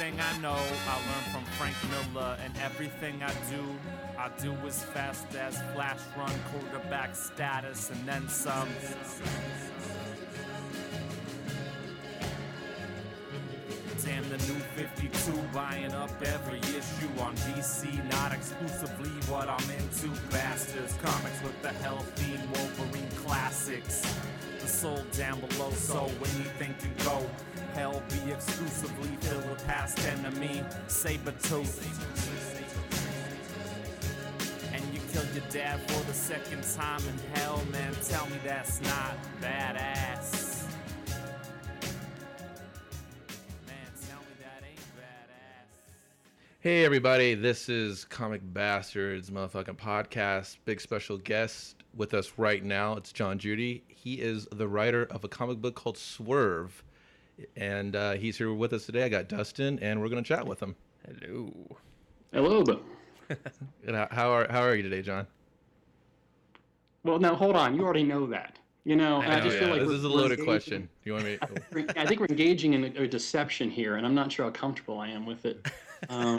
Everything I know, I learned from Frank Miller, and everything I do, I do as fast as flash run quarterback status, and then some. Damn the new 52, buying up every issue on DC. Not exclusively what I'm into. Bastards, comics with the healthy Wolverine classics. The soul down below, so anything can go. Hell be exclusively filled with past enemy, Sabretooth. And you killed your dad for the second time in hell, man. Tell me that's not badass. Hey everybody, this is Comic Bastards motherfucking podcast. Big special guest with us right now. It's Jon Judy. He is the writer of a comic book called Swerve, and uh, he's here with us today. I got Dustin, and we're gonna chat with him. Hello. Hello. And how- how are how are you today, Jon? well, now hold on. You already know that. You know, I, know, just feel like this we're- is a loaded engaging- question. Do you want me? we're- I think we're engaging in a, a deception here, and I'm not sure how comfortable I am with it. Um,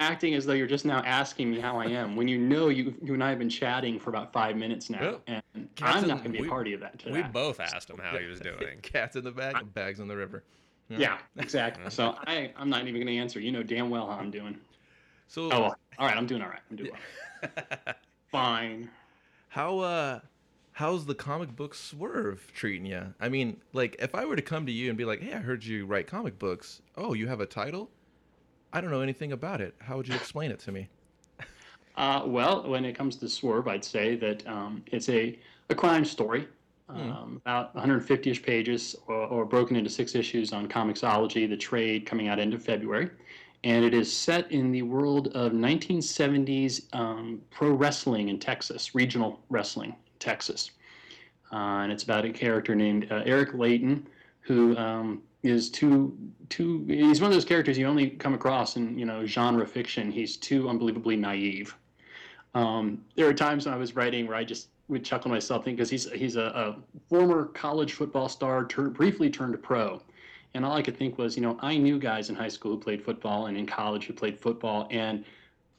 acting as though you're just now asking me how I am, when you know you you and I have been chatting for about five minutes now, Well, and I'm not going to be we- a party of that today. We both asked him how he was doing. Cats in the bag, bags in the river. Yeah, exactly. So I I'm not even going to answer. You know damn well how I'm doing. So Oh, well, all right. I'm doing all right. I'm doing well. Fine. how uh how's the comic book Swerve treating you? I mean, like if I were to come to you and be like, "Hey, I heard you write comic books. Oh, you have a title? I don't know anything about it. How would you explain it to me?" Uh, well, when it comes to Swerve, I'd say that um, it's a, a crime story, um, about 150-ish pages, or, or broken into six issues on Comixology, the trade coming out end of February, and it is set in the world of 1970s um, pro wrestling in Texas, regional wrestling, Texas, uh, and it's about a character named uh, Eric Layton, who um, is too too. He's one of those characters you only come across in you know genre fiction. He's too unbelievably naive. Um, there are times when I was writing where I just would chuckle myself because he's he's a, a former college football star, briefly turned pro, and all I could think was, you know, I knew guys in high school who played football and in college who played football, and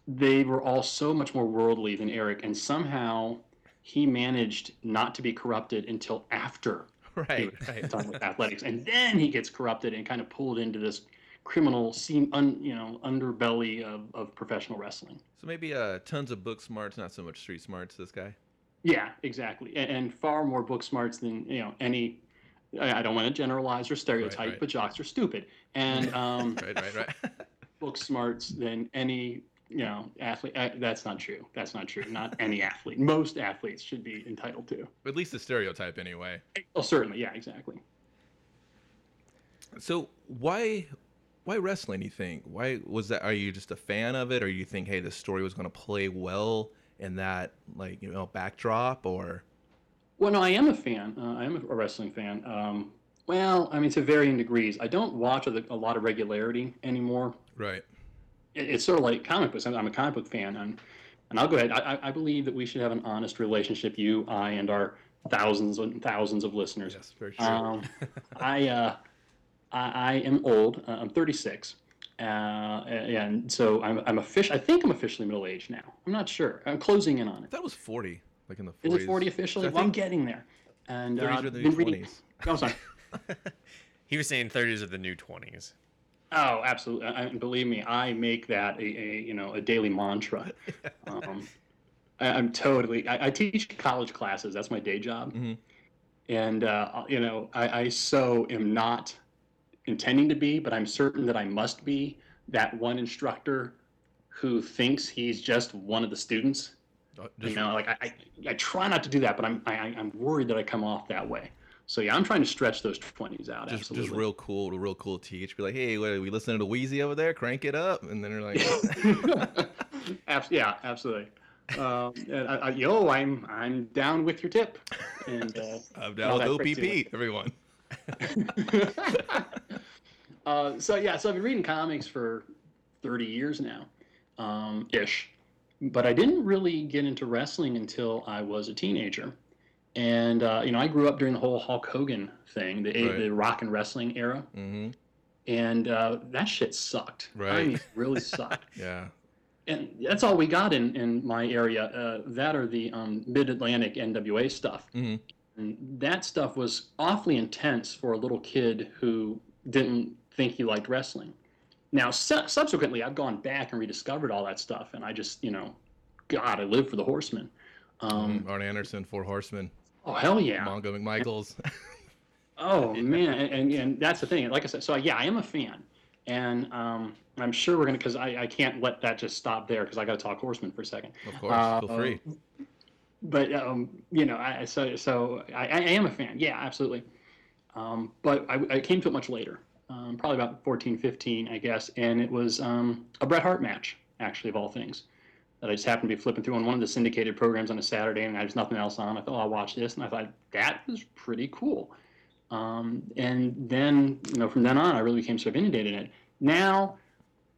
they were all so much more worldly than Eric, and somehow he managed not to be corrupted until after Right, right. done with athletics, and then he gets corrupted and kind of pulled into this criminal scene, un, you know, underbelly of, of professional wrestling. So maybe uh tons of book smarts, not so much street smarts. This guy. Yeah, exactly, and, and far more book smarts than you know any. I don't want to generalize or stereotype, right. but jocks are stupid, and um, Right, right, right. book smarts than any you know athlete. Uh, that's not true. That's not true. Not any athlete. Most athletes should be entitled to. At least the stereotype, anyway. Oh, certainly, yeah, exactly. So why why wrestling? You think? Why was that? Are you just a fan of it, or you think, hey, this story was going to play well in that like you know backdrop, or Well, no, I am a fan. Uh, I am a wrestling fan. Um, well, I mean, to varying degrees. I don't watch a, a lot of regularity anymore. right? It, it's sort of like comic books. I'm, I'm a comic book fan, and and I'll go ahead. I, I- I believe that we should have an honest relationship, you, I, and our thousands and thousands of listeners. Yes, very true. Um, I, uh, I I am old. Uh, I'm 36, uh, and so I'm I'm official. I think I'm officially middle aged now. I'm not sure. I'm closing in on it. that was forty, like in the Is 40s. it 40 officially? I Well, I'm getting there. And uh, 30s are the been new reading- 20s. Oh, sorry. He was saying 30s are the new 20s. Oh, absolutely. I, I- believe me, I make that a, a you know a daily mantra. Um, I, I'm totally. I, I teach college classes. That's my day job. Mhm. And uh, you know, I, I so am not intending to be, but I'm certain that I must be that one instructor who thinks he's just one of the students. Uh, You know, like I, I, I try not to do that, but I'm I, I'm worried that I come off that way. So yeah, I'm trying to stretch those twenties out. just, absolutely. just real cool, to real cool teach. Be like, hey, what, are we listening to Wheezy over there? Crank it up, and then they're like, Abs- yeah, absolutely. Um, and I, I, yo, I'm I'm down with your tip. And uh, I'm down with OPP, everyone. uh, so yeah, so I've been reading comics for 30 years now, um, ish. But I didn't really get into wrestling until I was a teenager. And uh, you know, I grew up during the whole Hulk Hogan thing, the Right. the rock and wrestling era. hmm and uh, that shit sucked. I Right. mean, really sucked. Yeah. And that's all we got in in my area. Uh, that or the um, Mid Atlantic NWA stuff. Mhm. And that stuff was awfully intense for a little kid who didn't think he liked wrestling. Now, su- subsequently, I've gone back and rediscovered all that stuff, and I just, you know, God, I live for the Horsemen. Um, Mhm. Arn Anderson, Four Horsemen, Oh hell yeah! Mongo McMichaels. Oh man, and, and that's the thing. Like I said, so yeah, I am a fan, and um, I'm sure we're gonna because I, I can't let that just stop there because I got to talk horseman for a second. of course, feel Uh, free. But um, you know, I, so so I, I am a fan. Yeah, absolutely. Um, but I, I came to it much later, um, probably about 14, 15, I guess, and it was um, a Bret Hart match, actually of all things, that I just happened to be flipping through on one of the syndicated programs on a Saturday, and I was nothing else on. I thought, oh, I'll watch this, and I thought that was pretty cool. Um, and then, you know, from then on, I really became sort of inundated in it. Now,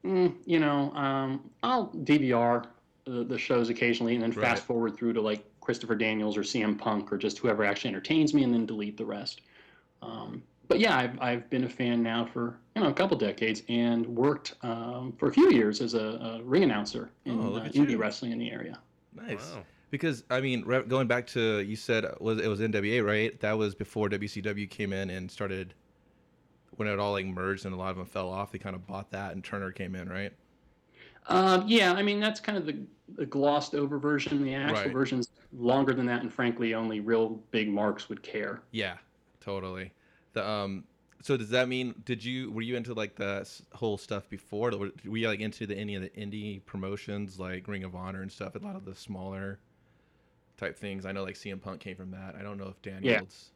mm, you know, um, I'll DVR the, the shows occasionally, and then Right. fast forward through to like Christopher Daniels or CM Punk or just whoever actually entertains me, and then delete the rest. Um, but yeah, I've, I've been a fan now for you know a couple decades, and worked um, for a few years as a, a ring announcer in Oh, look uh, indie wrestling in the area. Nice. Wow. Because I mean, re- going back to you said was it was NWA, right? That was before WCW came in and started when it all like merged and a lot of them fell off. They kind of bought that, and Turner came in, right? Um, yeah, I mean that's kind of the, the glossed over version. The actual Right. version's longer than that, and frankly, only real big marks would care. Yeah, totally. The um. So does that mean did you were you into like the whole stuff before? Were were you like into the any of the indie promotions like Ring of Honor and stuff? A lot of the smaller type things. I know like CM Punk came from that. I don't know if Daniels.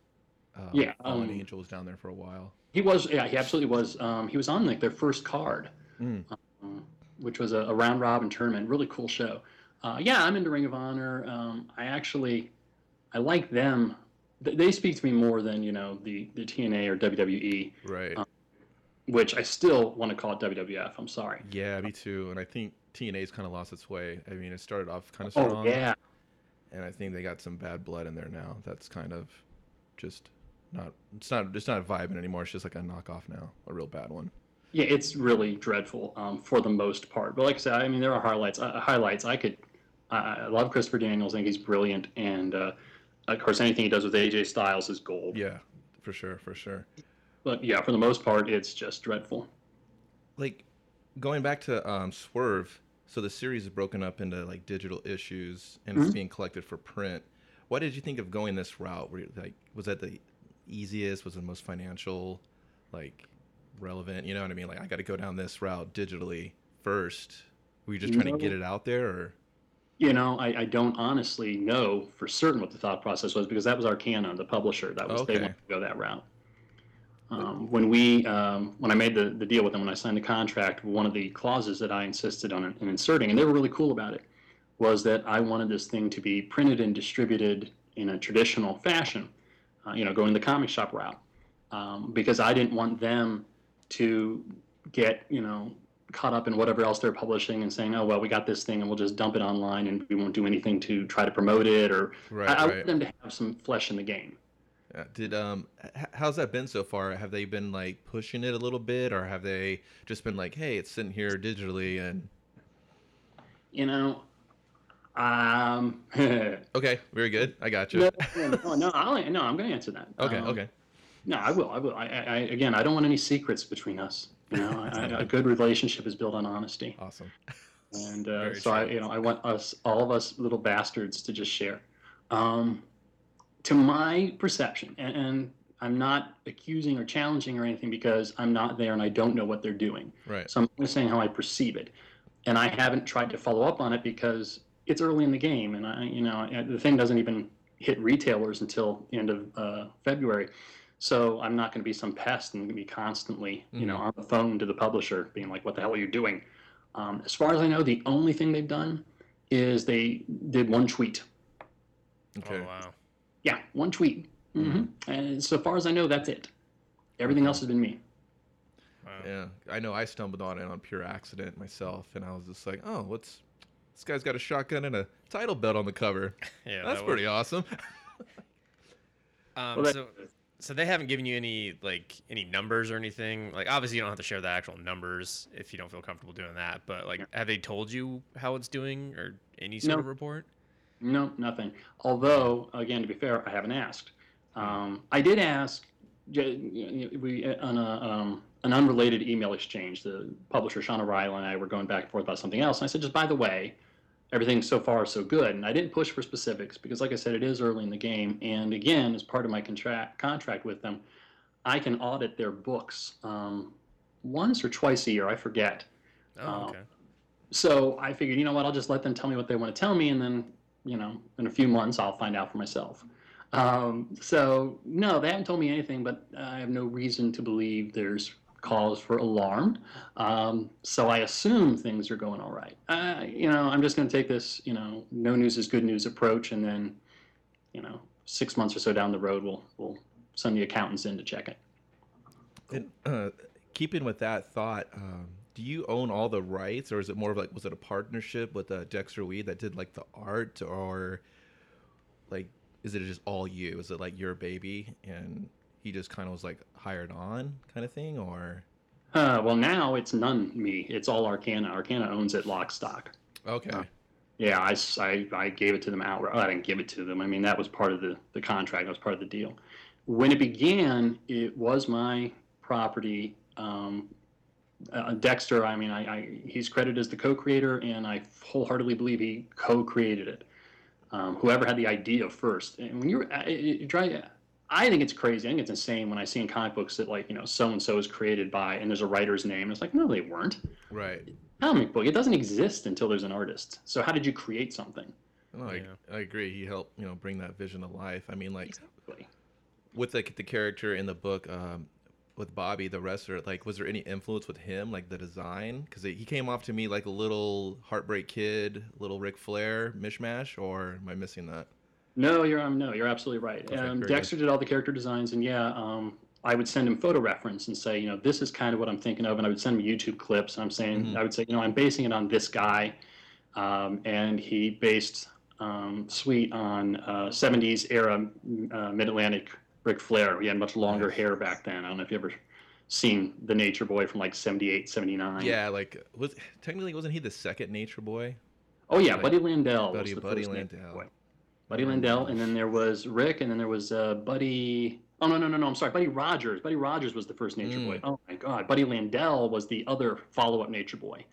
Uh, Yeah, Fallen um, Angel was down there for a while. He was, yeah, he absolutely was. Um, he was on like their first card, Mm. um, which was a, a round robin tournament. Really cool show. Uh, yeah, I'm into Ring of Honor. Um, I actually, I like them. Th- They speak to me more than you know the the TNA or WWE, Right. um, which I still want to call it WWF. I'm sorry. Yeah, me too. And I think TNA's kind of lost its way. I mean, it started off kind of strong. Oh yeah, and I think they got some bad blood in there now. That's kind of just not. It's not. It's not vibing anymore. It's just like a knockoff now, a real bad one. yeah, it's really dreadful um, for the most part. But like I said, I mean there are highlights. Uh, highlights. I could. I I love Christopher Daniels. I think he's brilliant, and uh, of course anything he does with AJ Styles is gold. Yeah, for sure, for sure. But yeah, for the most part, it's just dreadful. Like going back to um, Swerve. So the series is broken up into like digital issues, and it's Mhm. being collected for print. Why did you think of going this route? Were you, like, was that the easiest? Was it the most financial, like, relevant? You know what I mean? Like, I got to go down this route digitally first. Were you just trying to get it out there, or You know, I, I don't honestly know for certain what the thought process was because that was our Arcana, the publisher. That was they Okay. wanted to go that route. Um, when we um, when I made the, the deal with them, when I signed the contract, one of the clauses that I insisted on in inserting, and they were really cool about it, was that I wanted this thing to be printed and distributed in a traditional fashion, uh, you know, going the comic shop route, um, because I didn't want them to get you know caught up in whatever else they're publishing and saying, oh well, we got this thing and we'll just dump it online and we won't do anything to try to promote it or right? I, I right. want them to have some flesh in the game. Yeah. Did um, how's that been so far? Have they been like pushing it a little bit, or have they just been like, hey, it's sitting here digitally and You know, um, no, okay, very good. I got you. no, no, I'll, no, I'm going to answer that. Okay, Um, okay. No, I will. I will. I, I again, I don't want any secrets between us. You know, I, a good relationship is built on honesty, Awesome. and uh, so I, you know, I want us, all of us, little bastards, to just share. Um, to my perception, and, and I'm not accusing or challenging or anything because I'm not there and I don't know what they're doing. Right. So I'm only saying how I perceive it, and I haven't tried to follow up on it because it's early in the game, and I, you know, the thing doesn't even hit retailers until the end of uh, February. So I'm not going to be some pest and going to be constantly, you know, Mhm. on the phone to the publisher, being like, "What the hell are you doing?" Um, as far as I know, the only thing they've done is they did one tweet. Okay. Oh wow. Yeah, one tweet. hmm And so far as I know, that's it. Everything else has been me. Wow. Yeah, I know. I stumbled on it on pure accident myself, and I was just like, "Oh, what's this guy's got a shotgun and a title belt on the cover? Yeah, That's that pretty awesome." Um, Well, that- so So they haven't given you any like any numbers or anything. Like obviously you don't have to share the actual numbers if you don't feel comfortable doing that. But like, have they told you how it's doing or any sort No. of report? No, nothing. Although, again, to be fair, I haven't asked. Um, I did ask. We on a, um, an unrelated email exchange. The publisher Sean O'Reilly and I were going back and forth about something else. And I said, just by the way, everything so far so good. And I didn't push for specifics because, like I said, it is early in the game. And again, as part of my contract contract with them, I can audit their books um, once or twice a year. I forget. Oh, Oh. okay. So I figured, you know what, I'll just let them tell me what they want to tell me, and then, you know, in a few months, I'll find out for myself. Um, so, no, they haven't told me anything, but I have no reason to believe there's cause for alarm. Um, so I assume things are going all right. Uh, you know, I'm just going to take this, you know, no news is good news approach, and then, you know, six months or so down the road, we'll we'll send the accountants in to check it. And uh, keeping with that thought, um, do you own all the rights, or is it more of like was it a partnership with uh, Dexter Wee that did like the art, or like is it just all you? Is it like your baby and he just kind of was like hired on kind of thing, or Uh, well, now it's none me. It's all Arcana. Arcana owns it lock stock. okay, Uh, Yeah, I gave it to them outright. I didn't give it to them. I mean, that was part of the, the contract. That was part of the deal. When it began, it was my property. Um, uh, Dexter, I mean, I, I, he's credited as the co-creator, and I wholeheartedly believe he co-created it. Um, whoever had the idea first. And when you're, uh, it, it, it I think it's crazy. I think it's insane when I see in comic books that like, you know, so-and-so is created by, and there's a writer's name. It's like, no, they weren't right? comic book. It doesn't exist until there's an artist. So how did you create something? No, I, Yeah. I agree. He helped you know bring that vision to life. I mean, like Exactly. with like the character in the book um, with Bobby the wrestler, like was there any influence with him, like the design? Because he came off to me like a little heartbreak kid, little Ric Flair mishmash, or am I missing that? No, you're um, no, you're absolutely right. Okay, um, Dexter did all the character designs, and yeah, um, I would send him photo reference and say, you know, this is kind of what I'm thinking of, and I would send him YouTube clips, and I'm saying, Mhm. I would say, you know, I'm basing it on this guy, um, and he based um, Sweet on uh, 70s era uh, Mid Atlantic Ric Flair. He had much longer hair back then. I don't know if you ever seen the Nature Boy from like 78, 79. Yeah, like was technically wasn't he the second Nature Boy? Oh yeah, Like, Buddy Landel. Buddy- was the Buddy Landel. Buddy Landel, and then there was Ric, and then there was uh, Buddy. Oh no no no no! I'm sorry, Buddy Rogers. Buddy Rogers was the first Nature Mm. Boy. Oh my God, Buddy Landel was the other follow-up Nature Boy,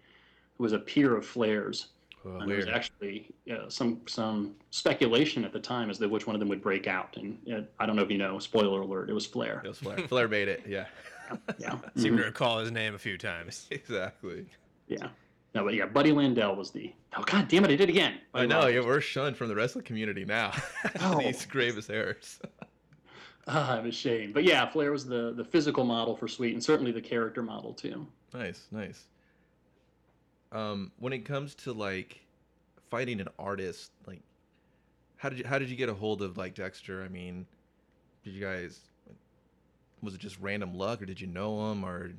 who was a peer of Flair's. Oh, and there was actually uh, some some speculation at the time as to which one of them would break out. And uh, I don't know if you know. Spoiler alert: it was Flair. It was Flair. Flair made it. Yeah, Yeah. Seem Mhm. to recall his name a few times. exactly. Yeah. No, but yeah, Buddy Landel was the. Oh God damn it! I did it again. I know. Rogers. Yeah, we're shunned from the wrestling community now. Oh. These gravest errors. Ah, I'm ashamed. But yeah, Flair was the the physical model for Sweet, and certainly the character model too. Nice, nice. Um, when it comes to like finding an artist, like how did you how did you get a hold of like Dexter? I mean, did you guys was it just random luck, or did you know him, or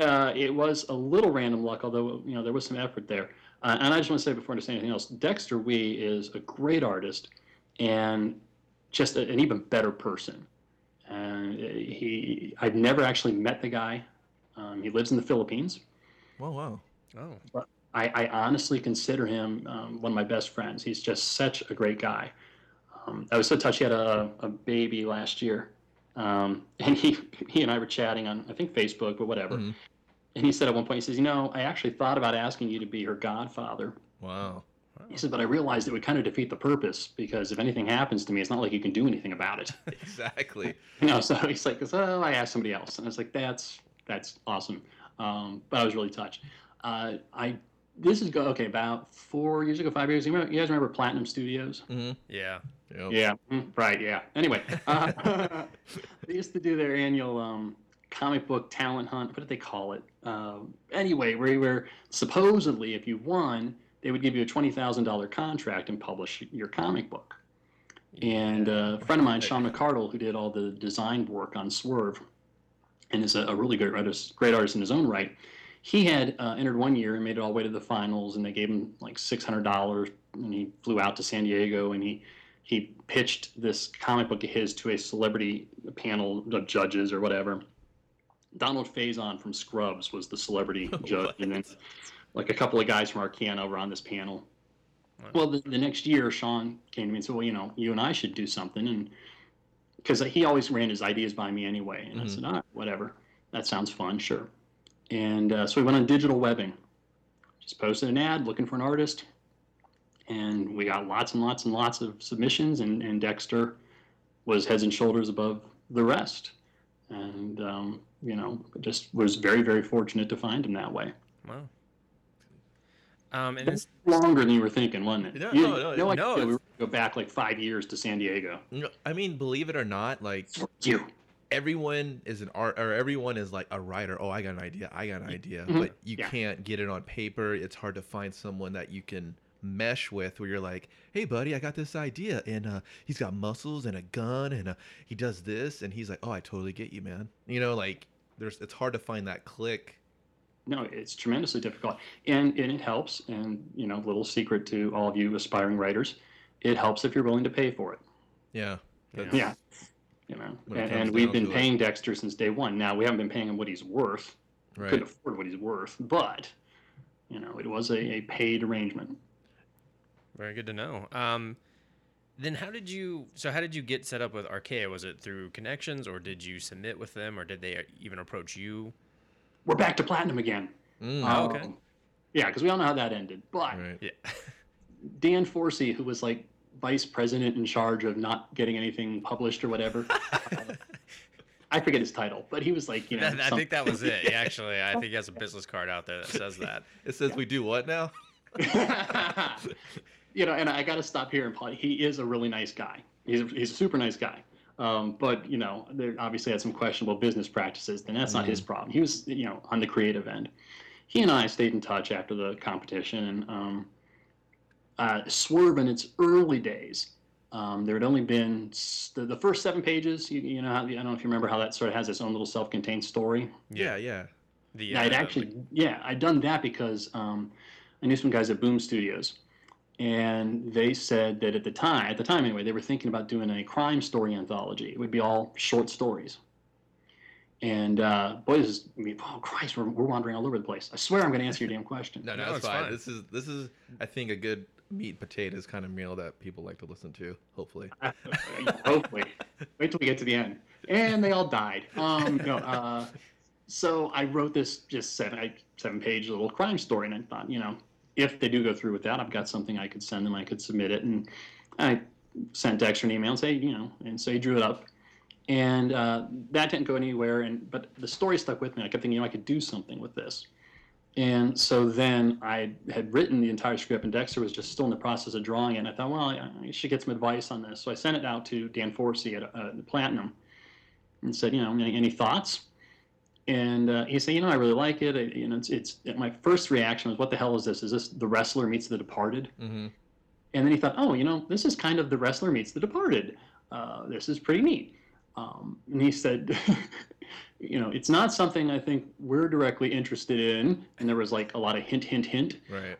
Uh, it was a little random luck, although you know there was some effort there. Uh, and I just want to say before I say anything else, Dexter Wee is a great artist and just a, an even better person. And he, I've never actually met the guy. Um, he lives in the Philippines. wow, wow, Oh, I, I honestly consider him um, one of my best friends. He's just such a great guy. Um, I was so touched. He had a, a baby last year, um, and he he and I were chatting on I think Facebook, but whatever. Mhm. And he said at one point, he says, "You know, I actually thought about asking you to be her godfather." wow. He said, "But I realized it would kind of defeat the purpose because if anything happens to me, it's not like you can do anything about it." exactly. you know, so he's like, "Oh, I asked somebody else," and I was like, "That's that's awesome." Um, but I was really touched. Uh, I this is go okay about four years ago, five years. You, remember, you guys remember Platinum Studios? Mm-hmm. yeah. Yep. Yeah, mm, right. Yeah. Anyway, uh, they used to do their annual um, comic book talent hunt. What did they call it? Um, anyway, where, where supposedly, if you won, they would give you a twenty thousand dollar contract and publish your comic book. And uh, a friend of mine, Sean McCardle, who did all the design work on Swerve, and is a, a really great artist, great artist in his own right. He had uh, entered one year and made it all the way to the finals, and they gave him like six hundred dollars, and he flew out to San Diego, and he he pitched this comic book of his to a celebrity panel of judges or whatever. Donald Faison from Scrubs was the celebrity judge, and then like a couple of guys from Arcana were on this panel. Well, the, the next year, Sean came to me and said, "Well, you know, you and I should do something," and because he always ran his ideas by me anyway, and I Mhm. said, "All right, whatever, that sounds fun, sure." And uh, so we went on digital webbing, just posted an ad looking for an artist, and we got lots and lots and lots of submissions, and, and Dexter was heads and shoulders above the rest, and um, you know, just was very very fortunate to find him that way. Wow. Um, and it's, Longer than you were thinking, wasn't it? No, you, no, no, no, no, we were go back like five years to San Diego. No, I mean, believe it or not, like You. Everyone is an art or everyone is like a writer. Oh, I got an idea. I got an idea. Mhm. But you Yeah. can't get it on paper. It's hard to find someone that you can mesh with where you're like, "Hey buddy, I got this idea and uh he's got muscles and a gun and uh, he does this and he's like, "Oh, I totally get you, man." You know, like there's it's hard to find that click. No, it's tremendously difficult, and and it helps. And you know, little secret to all of you aspiring writers, it helps if you're willing to pay for it. Yeah. Yeah. You know, and, and we've been to it. paying Dexter since day one. Now we haven't been paying him what he's worth. Right. Couldn't afford what he's worth, but you know, it was a, a paid arrangement. very good to know. Um, then how did you? So how did you get set up with Arcana? Was it through connections, or did you submit with them, or did they even approach you? We're back to platinum again. Mm, Oh, okay. Um, Yeah, because we all know how that ended. But right. Yeah. Dan Forcey, who was like vice president in charge of not getting anything published or whatever. I forget his title, but he was like, you know, That- I think that was it. Yeah, Actually, I think he has a business card out there that says that. It says we do what now? you know, and I got to stop here and play. He is a really nice guy. He's a, he's a super nice guy. Um, but you know, there obviously had some questionable business practices. Then that's not his problem. He was, you know, on the creative end. He and I stayed in touch after the competition, and um, uh, Swerve in its early days. Um, there had only been s- the, the first seven pages. You, you know, how, I don't know if you remember how that sort of has its own little self-contained story. Yeah, yeah. The Yeah, I'd uh, actually, yeah, I'd done that because um, I knew some guys at Boom Studios, and they said that at the time, at the time anyway, they were thinking about doing a crime story anthology. It would be all short stories. And uh, boy, this is, I mean, oh Christ, we're, we're wandering all over the place. I swear I'm going to answer your damn question. No, no, No, it's it's fine. fine. This is this is I think a good meat potatoes kind of meal that people like to listen to. Hopefully. Hopefully, wait till we get to the end. And they all died. Um, no, uh, so I wrote this just seven seven page little crime story, and I thought, you know, if they do go through with that, I've got something I could send them. I could submit it, and I sent Dexter an email and say, you know, and so he drew it up, and uh, that didn't go anywhere. And but the story stuck with me. I kept thinking, you know, I could do something with this. And so then I had written the entire script, and Dexter was just still in the process of drawing it. And I thought, well, I, I should get some advice on this. So I sent it out to Dan Forcey at uh, Platinum and said, you know, any, any thoughts? And uh, he said, you know, I really like it. I, you know, it's, it's my first reaction was, what the hell is this? Is this The Wrestler meets The Departed? Mm-hmm. And then he thought, oh, you know, this is kind of The Wrestler meets The Departed. Uh, this is pretty neat. Um, and he said, you know, it's not something I think we're directly interested in. And there was like a lot of hint, hint, hint. Right.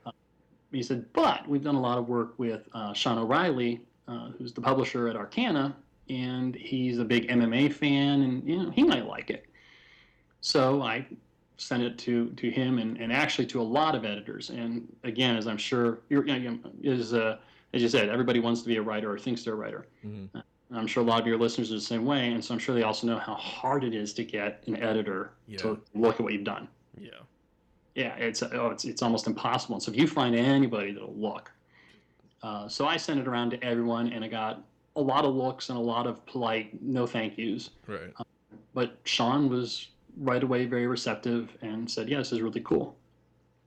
He said, but we've done a lot of work with uh, Sean O'Reilly, uh, who's the publisher at Arcana, and he's a big MMA fan, and you know he might like it. So I sent it to to him, and, and actually to a lot of editors. And again, as I'm sure you're, you know, is uh, as you said, everybody wants to be a writer or thinks they're a writer. Mm-hmm. And I'm sure a lot of your listeners are the same way, and so I'm sure they also know how hard it is to get an editor Yeah. to look at what you've done Yeah. yeah, it's oh, it's it's almost impossible. And So if you find anybody that'll look, uh, so I sent it around to everyone, and I got a lot of looks and a lot of polite no thank yous. Right. But Sean was right away very receptive and said, "Yeah, this is really cool."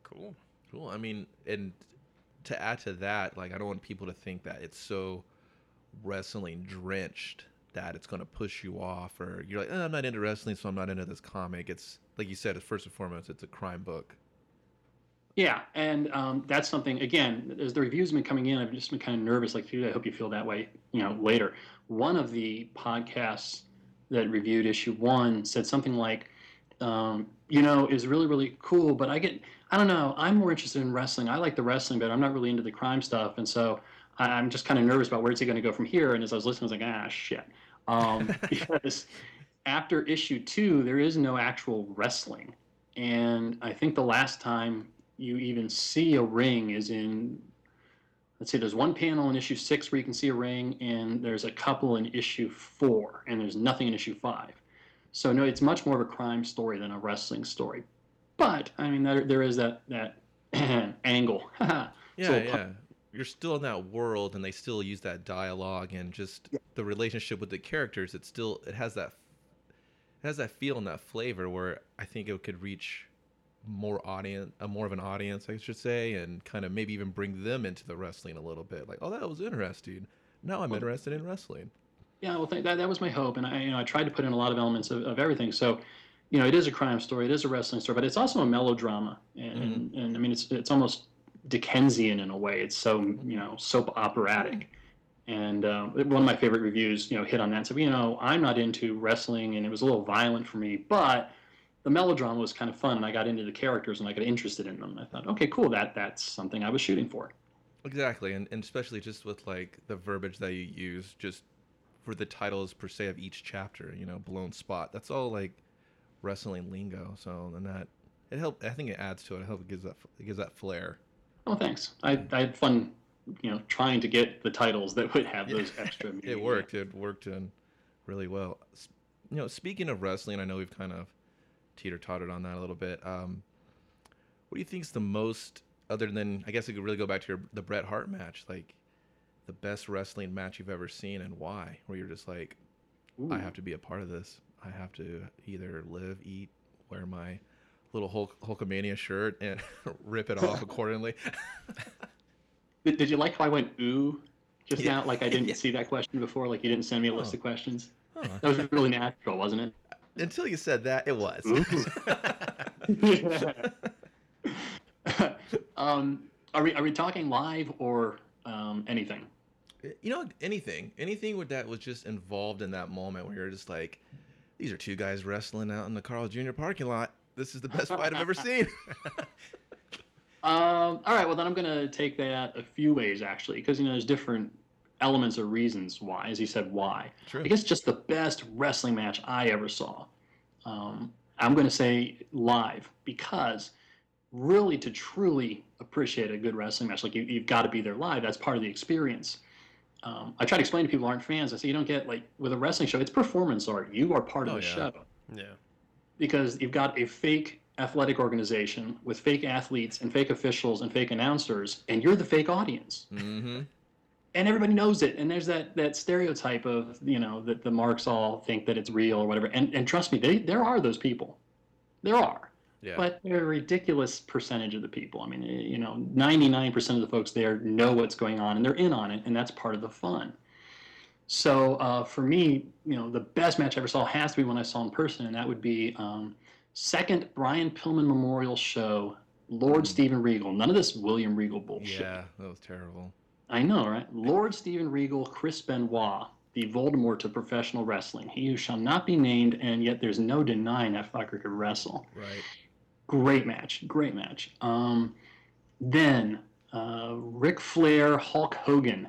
Cool. Cool. I mean, and to add to that, like I don't want people to think that it's so wrestling drenched that it's going to push you off or you're like, oh, I'm not into wrestling, so I'm not into this comic. It's like you said, it's first and foremost, it's a crime book. Yeah, and um, that's something. Again, as the reviews have been coming in, I've just been kind of nervous. Like, I hope you feel that way. You know, later. One of the podcasts that reviewed issue one said something like, um, "You know, is really really cool, but I get, I don't know, I'm more interested in wrestling. I like the wrestling, but I'm not really into the crime stuff, and so I'm just kind of nervous about where's he going to go from here. And as I was listening, I was like, ah, shit. Um, because after issue two, there is no actual wrestling. And I think the last time you even see a ring is in, let's see, there's one panel in issue six where you can see a ring, and there's a couple in issue four, and there's nothing in issue five. So, no, it's much more of a crime story than a wrestling story. But, I mean, there, there is that, that angle. Yeah, So, yeah. You're still in that world, and they still use that dialogue and just the relationship with the characters. It still it has that it has that feel and that flavor where I think it could reach more audience, uh, more of an audience, I should say, and kind of maybe even bring them into the wrestling a little bit. Like, oh, that was interesting. Now I'm interested in wrestling. Yeah, well, th- that that was my hope, and I you know I tried to put in a lot of elements of, of everything. So, you know, it is a crime story, it is a wrestling story, but it's also a melodrama, and and, and I mean it's it's almost Dickensian in a way. It's so you know soap operatic, and uh, one of my favorite reviews you know hit on that. and said, you know, I'm not into wrestling, and it was a little violent for me, but the melodrama was kind of fun, and I got into the characters and I got interested in them. I thought, okay, cool, that that's something I was shooting for. Exactly, and, and especially just with like the verbiage that you use, just for the titles per se of each chapter, you know, blown spot. That's all like wrestling lingo. So and that it helped. I think it adds to it. It helps it gives that it gives that flair. Oh, thanks. I, I had fun, you know, trying to get the titles that would have those extra. It worked. It worked in really well. You know, speaking of wrestling, I know we've kind of teeter tottered on that a little bit. Um, what do you think is the most, other than I guess we could really go back to your the Bret Hart match, like the best wrestling match you've ever seen, and why? Where you're just like, I have to be a part of this. I have to either live, eat, wear my little Hulk, Hulkamania shirt, and rip it off accordingly. Did, did you like how I went ooh just Yeah. now? Like I didn't Yeah. see that question before. Like you didn't send me a list Oh. of questions. Huh. That was really natural, wasn't it? Until you said that, it was. um, are we are we talking live or um, anything? you know anything anything with that was just involved in that moment where you're just like these are two guys wrestling out in the carl jr parking lot this is the best fight i've ever seen Um, all right, well then I'm going to take that a few ways actually, because you know there's different elements or reasons why. As you said, why? True. I guess just the best wrestling match I ever saw. Um, I'm going to say live because really to truly appreciate a good wrestling match, like you, you've got to be there live. That's part of the experience. Um, I try to explain to people who aren't fans. I say you don't get like with a wrestling show, it's performance art. You are part of Oh, the yeah. show Yeah. Because you've got a fake athletic organization with fake athletes and fake officials and fake announcers, and you're the fake audience. mm-hmm And everybody knows it. And there's that that stereotype of you know that the marks all think that it's real or whatever. And and trust me, they there are those people. There are. yeah But they're a ridiculous percentage of the people. I mean, you know, 99% of the folks there know what's going on and they're in on it, and that's part of the fun. So uh, for me, you know, the best match I ever saw has to be when I saw in person, and that would be um, second Brian Pillman Memorial Show, Lord Steven Regal. None of this William Regal bullshit. yeah that was terrible I know, right? Lord Steven Regal, Chris Benoit, the Voldemort of professional wrestling. He who shall not be named, and yet there's no denying that fucker could wrestle right great match great match um, then uh, Ric Flair Hulk Hogan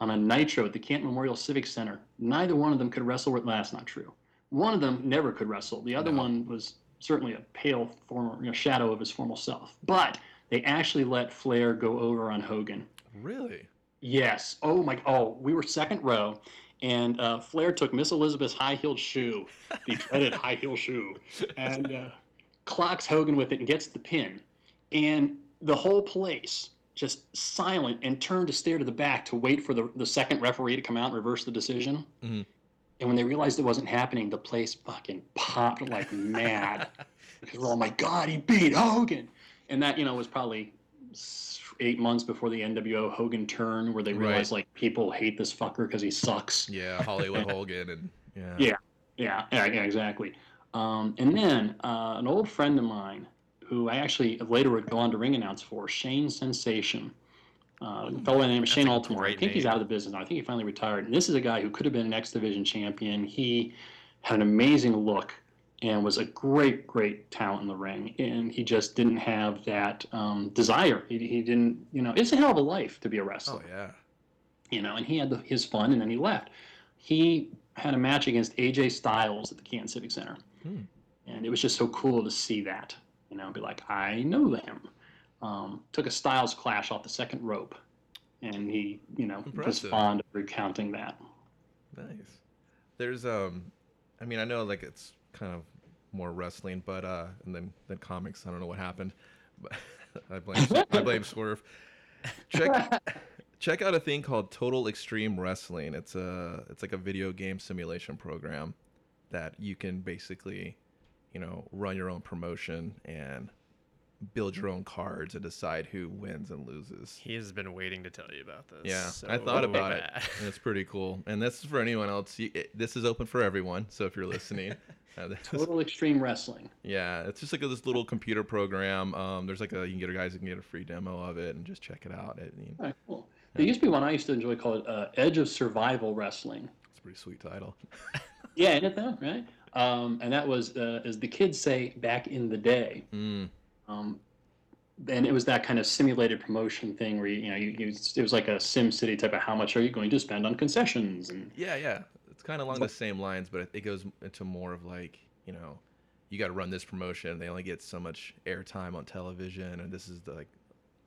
on a Nitro at the Canton Memorial Civic Center neither one of them could wrestle with that's not true one of them never could wrestle the other No. one was certainly a pale former you know, shadow of his former self but they actually let Flair go over on Hogan really Yes. Oh my. Oh, we were second row, and uh, Flair took Miss Elizabeth's high-heeled shoe, the dreaded high-heel shoe, and uh, clocks Hogan with it and gets the pin, and the whole place just silent and turned to stare to the back to wait for the the second referee to come out and reverse the decision. Mhm. And when they realized it wasn't happening, the place fucking popped like mad because we're all, my God, he beat Hogan, and that you know was probably eight months before the NWO Hogan turn, where they Right. realized like people hate this fucker because he sucks. yeah hollywood hogan and yeah Yeah. Yeah, yeah, yeah exactly. Um, and then uh, an old friend of mine, who I actually later would go on to ring announce for, Shane Sensation. Uh, a fellow named Shane Altimore. I think he's out of the business now. I think he finally retired. And this is a guy who could have been an X Division champion. He had an amazing look and was a great, great talent in the ring. And he just didn't have that um, desire. He, he didn't, you know, it's a hell of a life to be a wrestler oh yeah you know, and he had the, his fun, and then he left. He had a match against AJ Styles at the Canton Civic Center, Hmm. and it was just so cool to see that. You know, be like, I know him. Um, took a Styles clash off the second rope, and he, you know, was fond of recounting that. Nice. There's um, I mean, I know like it's kind of more wrestling, but uh, and then then comics. I don't know what happened, but I blame I blame Swerve. Check check out a thing called Total Extreme Wrestling. It's a it's like a video game simulation program that you can basically, you know, run your own promotion and build your own cards and decide who wins and loses. He has been waiting to tell you about this. Yeah, so I thought about it, and it's pretty cool. And this is for anyone else. You, it, this is open for everyone. So if you're listening, uh, this is- Total Extreme Wrestling. yeah, it's just like this little computer program. Um, there's like a you can get a guys who can get a free demo of it and just check it out. It, I mean, All right, cool. There used to be one I used to enjoy called uh, Edge of Survival Wrestling. it's a pretty sweet title. Yeah, isn't it though? Right. Um, and that was, uh, as the kids say, back in the day. Mm, Um, and it was that kind of simulated promotion thing where you, you know you, you it was like a Sim City type of how much are you going to spend on concessions and yeah, yeah, it's kind of along the same lines, but it, goes into more of like you know, you got to run this promotion. They only get so much airtime on television, and this is the like,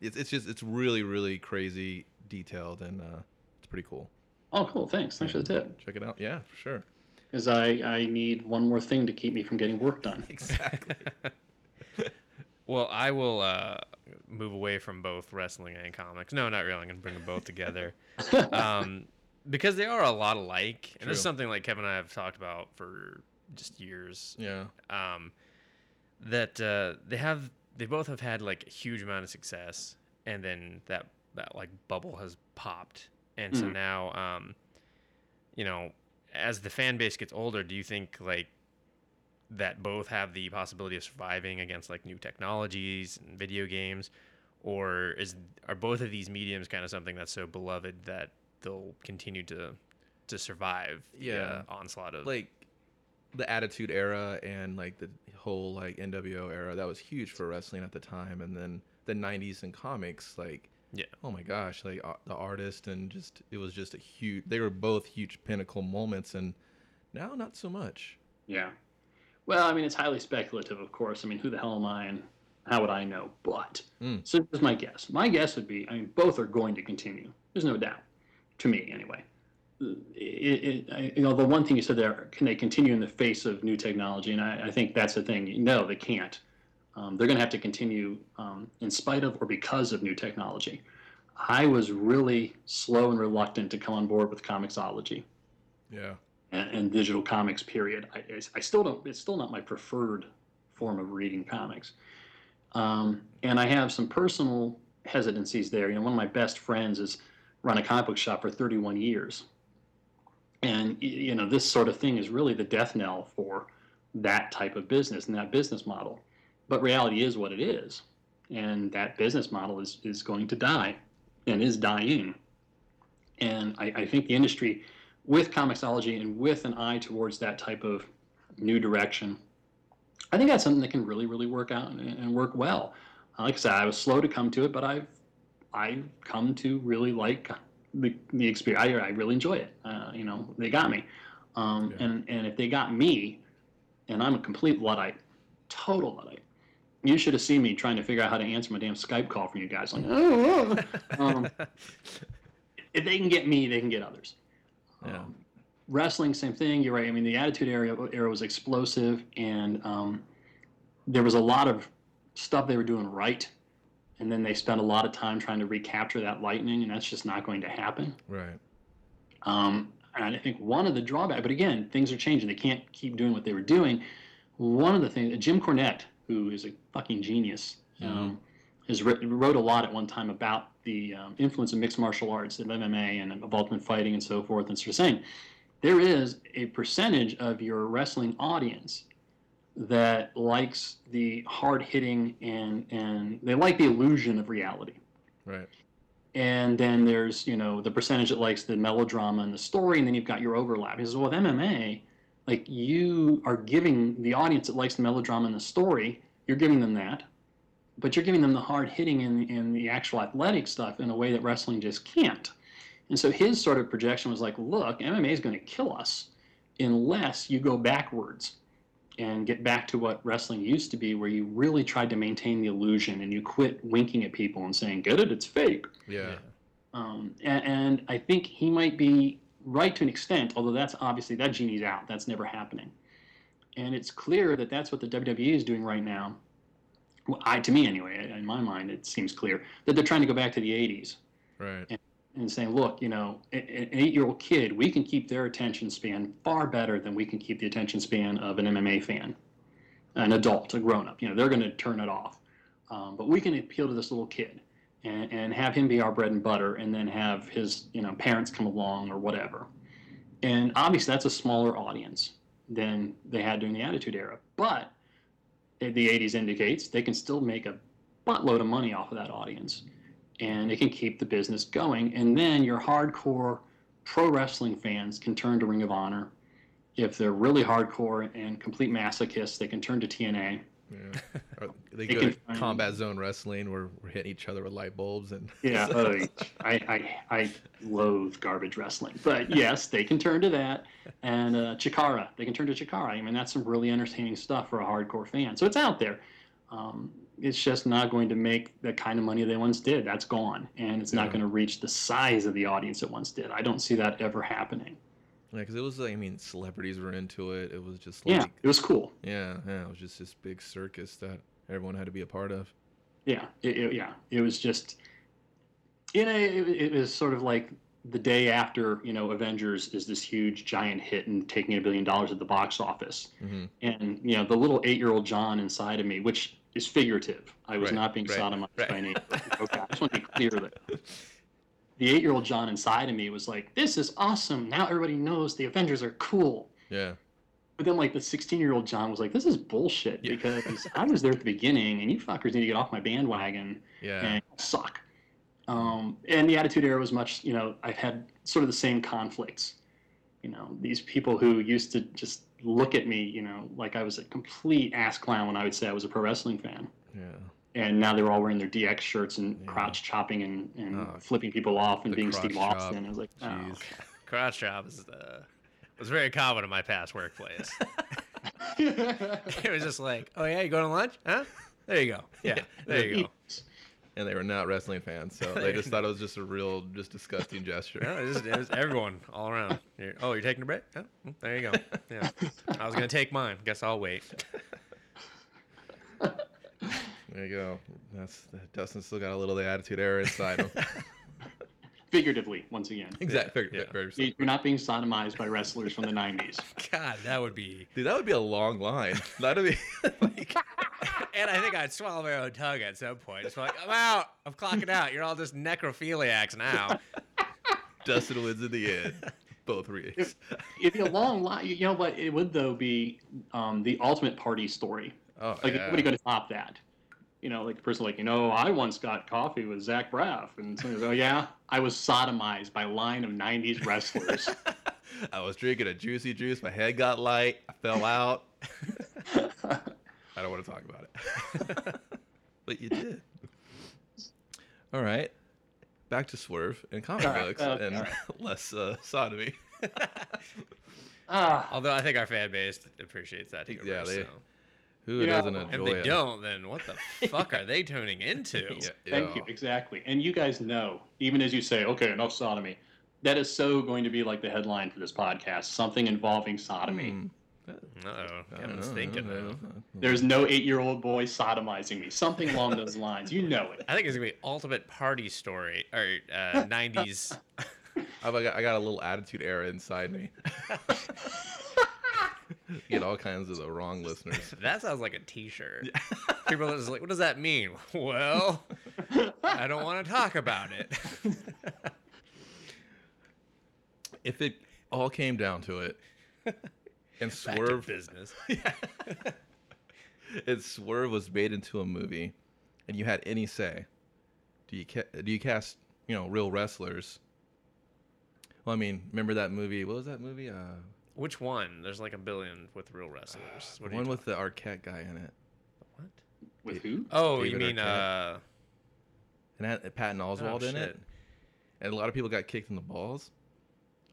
it's it's just it's really really crazy detailed and uh, it's pretty cool. oh cool thanks thanks for the tip Check it out. Yeah, for sure. Because I I need one more thing to keep me from getting work done. Exactly. Well, I will uh, move away from both wrestling and comics. No, not really. I'm gonna bring them both together, um, because they are a lot alike, and this is something like Kevin and I have talked about for just years. yeah. Um, that uh, they have, they both have had like a huge amount of success, and then that that like bubble has popped, and so Mhm. now, um, you know, as the fan base gets older, do you think like that both have the possibility of surviving against like new technologies and video games or is are both of these mediums kind of something that's so beloved that they'll continue to to survive the, Yeah. uh, onslaught of like the attitude era and like the whole like NWO era that was huge for wrestling at the time and then the 90s and comics like Yeah. oh my gosh like uh, the artist and just it was just a huge they were both huge pinnacle moments and now not so much Yeah. Well, I mean, it's highly speculative, of course. I mean, who the hell am I and how would I know? But, Mm. so is my guess. My guess would be, I mean, both are going to continue. There's no doubt, to me anyway. It, it, I, you know, the one thing you said there, can they continue in the face of new technology? And I, I think that's the thing. No, they can't. Um, they're going to have to continue um, in spite of or because of new technology. I was really slow and reluctant to come on board with Comixology. Yeah. And, and digital comics period. I, I still don't it's still not my preferred form of reading comics. Um, and i have some personal hesitancies there. You know one of my best friends has run a comic book shop for 31 years. And you know this sort of thing is really the death knell for that type of business and that business model but reality is what it is and that business model is, is going to die and is dying and I, I think the industry with Comixology and with an eye towards that type of new direction, I think that's something that can really, really work out and, and work well. Like I said, I was slow to come to it, but I've I've come to really like the, the experience. I, I really enjoy it. Uh, you know, they got me, um, Yeah. and and if they got me, and I'm a complete luddite, total luddite. You should have seen me trying to figure out how to answer my damn Skype call from you guys. Like, oh, oh. Um, if they can get me, they can get others. Yeah. Um, wrestling, same thing. You're right. I mean, the Attitude Era era was explosive, and um, there was a lot of stuff they were doing right, and then they spent a lot of time trying to recapture that lightning, and that's just not going to happen. right Um, and I think one of the drawbacks, but again, things are changing. They can't keep doing what they were doing. One of the things, Jim Cornette, who is a fucking genius, um, has writ- wrote a lot at one time about the um, influence of mixed martial arts and MMA and of ultimate fighting and so forth, and sort of saying there is a percentage of your wrestling audience that likes the hard hitting and and they like the illusion of reality. Right. And then there's you know the percentage that likes the melodrama and the story and then you've got your overlap. He says well with mma like you are giving the audience that likes the melodrama and the story you're giving them that but you're giving them the hard hitting and, and the actual athletic stuff in a way that wrestling just can't And so his sort of projection was like, look, MMA is going to kill us unless you go backwards and get back to what wrestling used to be, where you really tried to maintain the illusion and you quit winking at people and saying, get it, it's fake. Yeah. Um, and, and I think he might be right to an extent, although that's obviously that genie's out. That's never happening. And it's clear that that's what the WWE is doing right now. Well, I, to me anyway, in my mind, it seems clear that they're trying to go back to the 80s Right. and saying, look, you know, an eight-year-old kid, we can keep their attention span far better than we can keep the attention span of an MMA fan, an adult, a grown-up. You know, they're going to turn it off, um, but we can appeal to this little kid and, and have him be our bread and butter, and then have his, you know, parents come along or whatever. And obviously, that's a smaller audience than they had during the Attitude Era, but the 80s indicates they can still make a buttload of money off of that audience and it can keep the business going. And then your hardcore pro wrestling fans can turn to Ring of Honor. If they're really hardcore and complete masochists, they can turn to TNA. Yeah. Or they They go to combat zone wrestling where we're hitting each other with light bulbs and Yeah, uh, I, I, I loathe garbage wrestling. But yes, they can turn to that. And uh, Chikara, they can turn to Chikara. I mean, that's some really entertaining stuff for a hardcore fan. So it's out there. Um, it's just not going to make the kind of money they once did. That's gone. And it's not going to reach the size of the audience it once did. I don't see that ever happening. Yeah, because it was like I mean, celebrities were into it. It was just like Yeah, it was cool. yeah, yeah, it was just this big circus that everyone had to be a part of. Yeah, it, it- yeah. It was just, you know, it, it was sort of like the day after you know Avengers is this huge giant hit and taking a billion dollars at the box office, hmm and you know the little eight-year-old Jon inside of me, which is figurative. I was Right, not being right, sodomized right. by an eight-year-old. Okay, I just want to be clear that the eight-year-old Jon inside of me was like, "This is awesome! Now everybody knows the Avengers are cool." Yeah, But then, like the 16-year-old Jon was like, "This is bullshit Yeah. because I was there at the beginning, and you fuckers need to get off my bandwagon." yeah, and suck. Um, and the Attitude Era was much, you know, I've had sort of the same conflicts. You know, these people who used to just look at me, you know, like I was a complete ass clown when I would say I was a pro wrestling fan. yeah. And now they're all wearing their DX shirts and Yeah. crotch chopping and, and Oh, flipping people off and being crotch Steve chop. Austin. I was like, oh, Jeez. Crotch chop is uh, was very common in my past workplace. it was just like, oh yeah, you going to lunch? Huh? There you go. Yeah, there you go. And they were not wrestling fans, so they just thought it was just a real, just disgusting gesture. No, it was, it was everyone all around. You're- oh, you're taking a break? Oh, there you go. Yeah, I was gonna take mine. Guess I'll wait. There you go. That's Dustin still got a little of the attitude era inside him. Figuratively, once again. exactly. yeah. Very, very You're not being sodomized by wrestlers from the 90s. God, that would be. Dude, that would be a long line. That'd be like, And I think I'd swallow my own tongue at some point. It's like I'm out. I'm clocking out. You're all just necrophiliacs now. Dustin wins in the end. Both reads. It'd be a long line. You know what? It would, though, be um, the ultimate party story. Oh, Like, yeah. nobody going to top that. You know, like the person, like, you know, I once got coffee with Zach Braff. And somebody goes, oh, yeah? I was sodomized by a line of 90s wrestlers. I was drinking a juicy juice. My head got light. I fell out. I don't want to talk about it. but you did. All right. Back to Swerve and comic right, books okay, and right. less uh, sodomy. ah, Although I think our fan base appreciates that humor. Yeah, they- so. Who You doesn't enjoy If they it? don't, then what the fuck are they tuning into? Yeah, thank yeah. you. Exactly. And you guys know, even as you say, okay, enough sodomy, that is so going to be like the headline for this podcast something involving sodomy. Hmm. Uh oh, I don't Kevin's thinking. I don't know. There's no eight year old boy sodomizing me. Something along those lines. You know it. I think it's gonna be ultimate party story or uh, '90s. I've got, I got a little attitude era inside me. Get all kinds of the wrong listeners. That sounds like a T-shirt. People are just like, "What does that mean?" Well, I don't want to talk about it. If it all came down to it, and Back to Swerve, business. and Swerve was made into a movie, and you had any say, do you ca- do you cast you know real wrestlers? Well, I mean, remember that movie? What was that movie? Uh, Which one? There's like a billion with real wrestlers. What are you one with the Arquette guy in it, What? With who? Oh, you mean Arquette. uh? and had Patton Oswalt oh, in it. and a lot of people got kicked in the balls.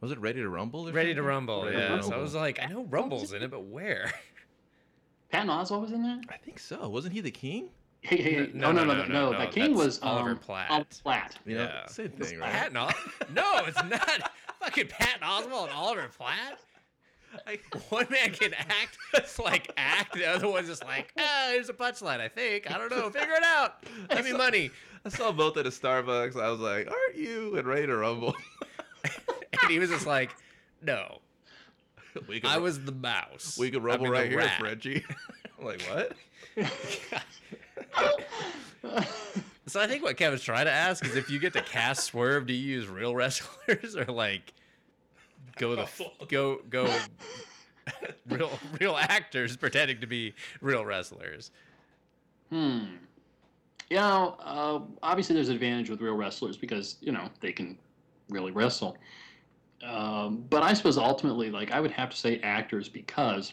Was it Ready to Rumble? Or Ready to? Rumble, Ready to yeah. So I was like, I know Rumble's in it, but where? Patton Oswalt was in that. I think so. Wasn't he the king? Hey, hey, hey, No, no, no, no, no, no, no, no. no, The king was Oliver um, Platt. Oliver Platt. You know, Yeah. same thing, right? Patton Os- No, it's not. Fucking Patton Oswalt and Oliver Platt. One man can act, it's like act. The other one's just like, ah, here's a punchline. I think. I don't know. Figure it out. Give me money. I saw both at a Starbucks. I was like, "Aren't you in Ready to Rumble?" And he was just like, no, we could, I was the mouse. we could I rumble mean, right here, rat. Frenchie. I'm like, what? So I think what Kevin's trying to ask is if you get to cast Swerve, do you use real wrestlers or like go the f- go go real real actors pretending to be real wrestlers? Hmm. You know, uh, obviously there's an advantage with real wrestlers because you know they can really wrestle. Um, but I suppose ultimately, like I would have to say actors because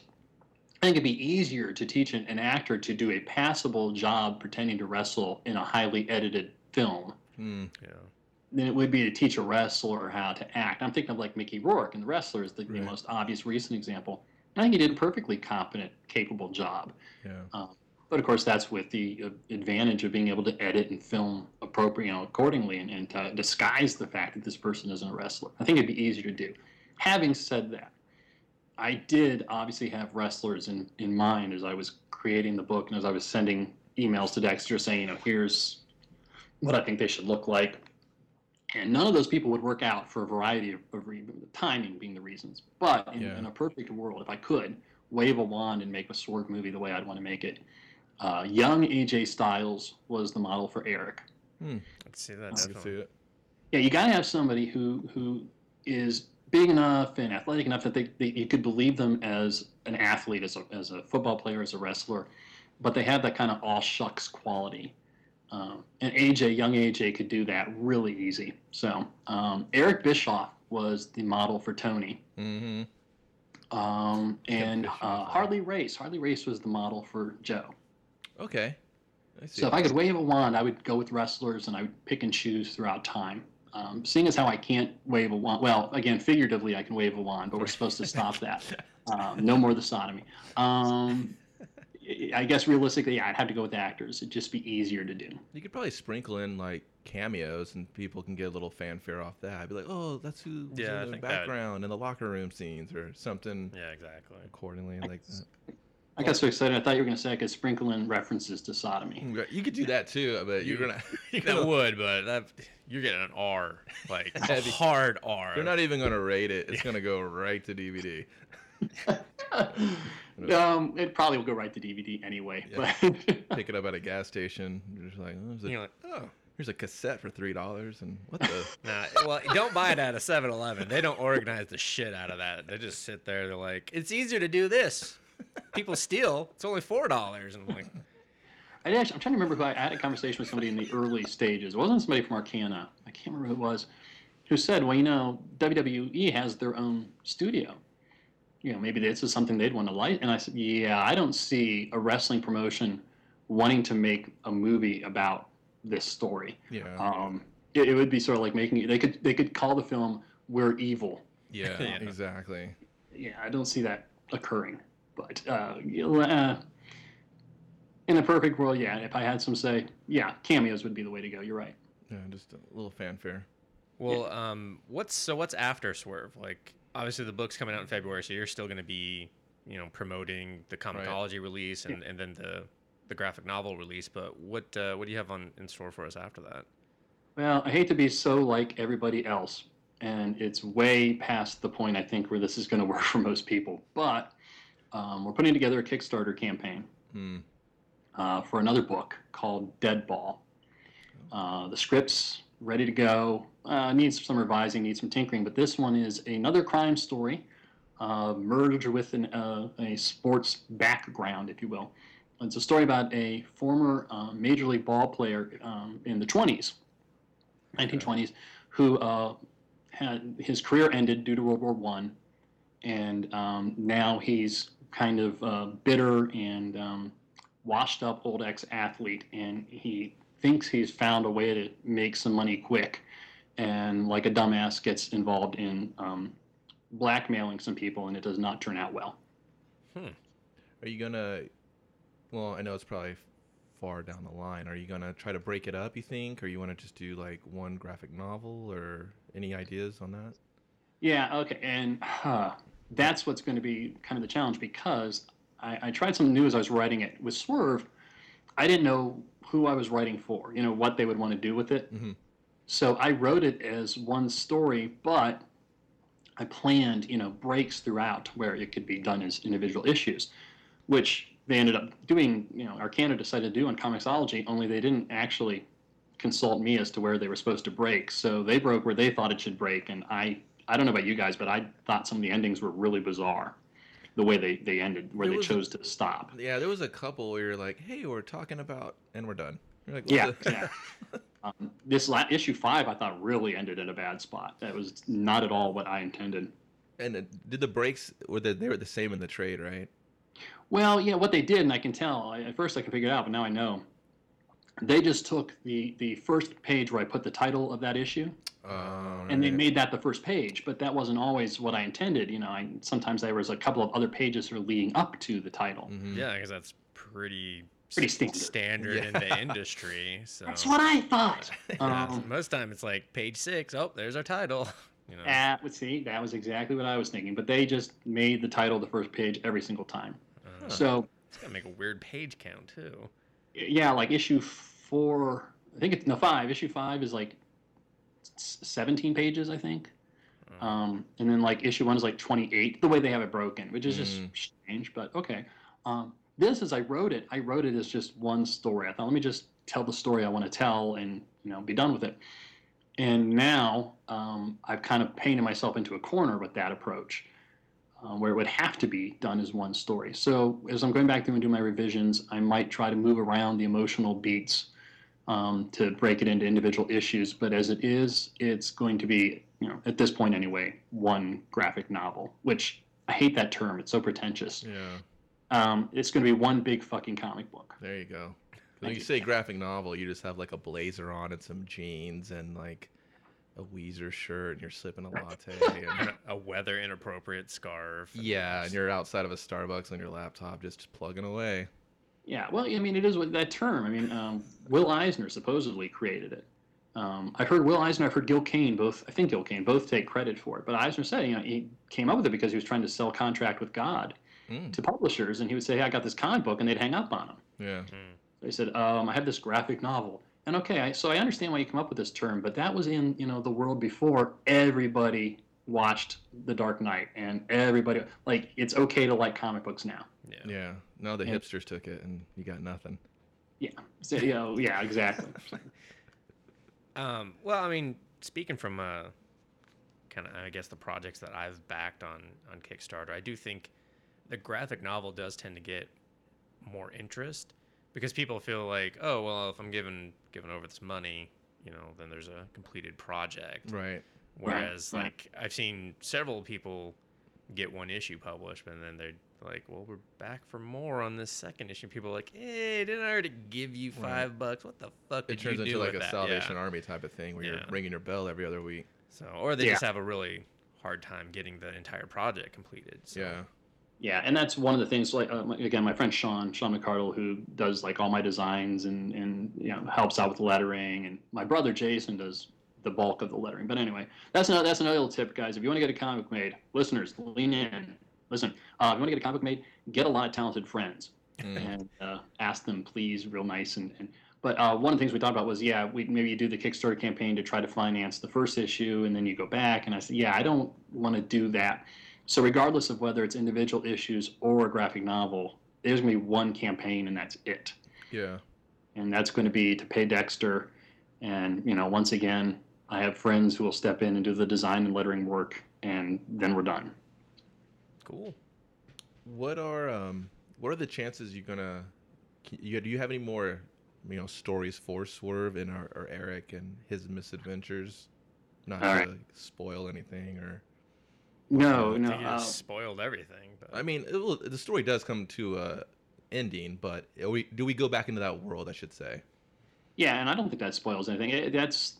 I think it'd be easier to teach an, an actor to do a passable job pretending to wrestle in a highly edited film Hmm. Yeah. Than it would be to teach a wrestler how to act. I'm thinking of like Mickey Rourke and The Wrestler is the, the most obvious recent example. I think he did a perfectly competent, capable job. Yeah. Um, but of course, that's with the uh, advantage of being able to edit and film appropriate, you know, accordingly, and, and to disguise the fact that this person isn't a wrestler. I think it'd be easier to do. Having said that, I did obviously have wrestlers in, in mind as I was creating the book and as I was sending emails to Dexter saying, you know, here's what I think they should look like. And none of those people would work out for a variety of, of reasons, timing being the reasons. But in, Yeah. in a perfect world, if I could wave a wand and make a Swerve movie the way I'd want to make it, uh, young AJ Styles was the model for Eric. Let's see that I can see definitely. it. Yeah, you got to have somebody who who is big enough and athletic enough that they, they you could believe them as an athlete, as a, as a football player, as a wrestler, but they have that kind of all shucks quality. Um, and AJ, young AJ, could do that really easy. So um, Eric Bischoff was the model for Tony, Mm-hmm. um, and uh. Harley Race. Harley Race was the model for Joe. Okay. I see. So if I could wave a wand, I would go with wrestlers and I would pick and choose throughout time. Um, seeing as how I can't wave a wand, well, again, figuratively I can wave a wand, but we're supposed to stop that. Um, no more the sodomy. Um, I guess realistically, yeah, I'd have to go with the actors. It'd just be easier to do. You could probably sprinkle in like cameos, and people can get a little fanfare off that. I'd be like, "Oh, that's who was Yeah, in the think that- background in the locker room scenes, or something Yeah, exactly. accordingly." Like that. I got so excited. I thought you were going to say I could sprinkle in references to sodomy. Mm, you could do that too, but you're gonna. You're, That gonna, would, but that you're getting an R, like a hard R. you're not even gonna rate it. It's gonna go right to DVD. Um, it probably will go right to DVD anyway. Yeah. But Pick it up at a gas station. You're just like, oh, there's, a, You're like, oh, here's a cassette for three dollars, and what the? nah. Well, don't buy it at a 7-Eleven. They don't organize the shit out of that. They just sit there. They're like, it's easier to do this. People steal. It's only four dollars, and I'm like, I actually, I'm trying to remember who I, I had a conversation with somebody in the early stages. It wasn't somebody from Arcana. I can't remember who it was, who said, "Well, you know, WWE has their own studio. You know, maybe this is something they'd want to light." And I said, "Yeah, I don't see a wrestling promotion wanting to make a movie about this story. Yeah, Um, it, it would be sort of like making they could they could call the film "We're Evil." yeah, Yeah. exactly. Yeah, I don't see that occurring. But uh, uh, in a perfect world, yeah. If I had some say, yeah, cameos would be the way to go. You're right. Yeah, just a little fanfare. well, um, what's so what's after Swerve? Like, obviously the book's coming out in February, so you're still going to be, you know, promoting the comixology release and, and then the the graphic novel release. But what uh, what do you have on in store for us after that? Well, I hate to be so like everybody else, and it's way past the point I think where this is going to work for most people. But um, we're putting together a Kickstarter campaign Hmm. uh, for another book called Dead Ball. Uh, the script's ready to go. Uh, needs some revising, needs some tinkering, but this one is another crime story uh, merged with an, uh, a sports background, if you will. It's a story about a former uh, major league ball player um, in the 20s, 1920s, who uh, had his career ended due to World War One, and um, now he's kind of uh, bitter and um, washed up old ex athlete, and he thinks he's found a way to make some money quick. and like a dumbass gets involved in um, blackmailing some people, and it does not turn out well. Hmm. Are you gonna? Well, I know it's probably far down the line. Are you gonna try to break it up? You think, or you want to just do like one graphic novel, or any ideas on that? Yeah, okay, and uh, that's what's going to be kind of the challenge because I, I tried something new as I was writing it. With Swerve, I didn't know who I was writing for, you know, what they would want to do with it. Mhm. So I wrote it as one story, but I planned, you know, breaks throughout where it could be done as individual issues, which they ended up doing, you know, our Arcana decided to do on Comixology, only they didn't actually consult me as to where they were supposed to break. So they broke where they thought it should break, and I I don't know about you guys, but I thought some of the endings were really bizarre, the way they they ended, where There they chose to stop. Yeah, there was a couple where you're like, "Hey, we're talking about," and we're done. You're like, Yeah, yeah. Um, this la- issue five, I thought really ended in a bad spot. That was not at all what I intended. and uh, did the breaks were they, they were the same in the trade, right? Well, yeah, what they did, and I can tell. I, at first, I can figure it out, but now I know. They just took the the first page where I put the title of that issue, Um, and they made that the first page. But that wasn't always what I intended. You know, I sometimes there was a couple of other pages that are leading up to the title. Mhm. Yeah, because that's pretty Pretty s- standard. standard in the industry. So That's what I thought. Yeah, so Um, most time it's like page six. Oh, there's our title. You know. That would see, that was exactly what I was thinking. But they just made the title the first page every single time. Uh, So it's gonna make a weird page count too. yeah, like issue four, I think it's no five. Issue five is like s- seventeen pages, I think. Uh, Um, and then like issue one is like twenty eight. The way they have it broken, which is just Mm. strange, but okay. Um, this, as I wrote it, I wrote it as just one story. I thought, let me just tell the story I want to tell, and you know, be done with it. And now um, I've kind of painted myself into a corner with that approach, um, where it would have to be done as one story. So as I'm going back through and doing my revisions, I might try to move around the emotional beats um, to break it into individual issues. But as it is, it's going to be, you know, at this point anyway, one graphic novel. Which I hate that term; it's so pretentious. Yeah, Um, it's going to be one big fucking comic book. there you go. When you you. say graphic novel, you just have like a blazer on and some jeans and like a Weezer shirt, and you're sipping a latte. And, and a weather inappropriate scarf. and yeah, and you're outside of a Starbucks on your laptop, just plugging away. Yeah, well, I mean, it is what that term. I mean, um, Will Eisner supposedly created it. Um, I've heard Will Eisner, I've heard Gil Kane, both, I think Gil Kane, both take credit for it. But Eisner said, you know, he came up with it because he was trying to sell Contract with God Mm, to publishers, and he would say, hey, I got this comic book, and they'd hang up on him. yeah, Mm. They said, um, I have this graphic novel. And okay, I, so I understand why you come up with this term, but that was in, you know, the world before everybody watched The Dark Knight, and everybody, like, it's okay to like comic books now. Yeah. yeah. No, the Yeah. hipsters took it, and you got nothing. Yeah, so, you know, yeah, exactly. Um, well, I mean, speaking from uh, kind of, I guess, the projects that I've backed on on Kickstarter, I do think the graphic novel does tend to get more interest because people feel like, oh, well, if I'm given given over this money, you know, then there's a completed project. Right. Whereas, right. like, I've seen several people get one issue published, but then they're like, well, we're back for more on this second issue. People are like, hey, didn't I already give you Right. five bucks? What the fuck It did turns you do into like a that? Salvation Yeah. Army type of thing where Yeah. you're ringing your bell every other week. So, or they Yeah. just have a really hard time getting the entire project completed. So. Yeah. Yeah, and that's one of the things. Like uh, again, my friend Sean Sean McCardle, who does like all my designs and and you know helps out with the lettering, and my brother Jason does the bulk of the lettering. But anyway, that's another that's another little tip, guys. If you want to get a comic made, listeners, lean in. Listen, uh, if you want to get a comic made, get a lot of talented friends Mm. and uh, ask them, please, real nice. And, and but uh, one of the things we talked about was, yeah, we maybe you do the Kickstarter campaign to try to finance the first issue, and then you go back. And I said, yeah, I don't want to do that. So regardless of whether it's individual issues or a graphic novel, there's to be one campaign, and that's it. Yeah. And that's going to be to pay Dexter. And you know, once again, I have friends who will step in and do the design and lettering work, and then we're done. Cool. What are um what are the chances you're gonna can- you do you have any more you know stories for Swerve and or, or Eric and his misadventures? Not All to right. spoil anything or No, no. think Uh, spoiled everything. But I mean it will, the story does come to a ending, but we, do we go back into that world? I should say. Yeah, and I don't think that spoils anything. It, that's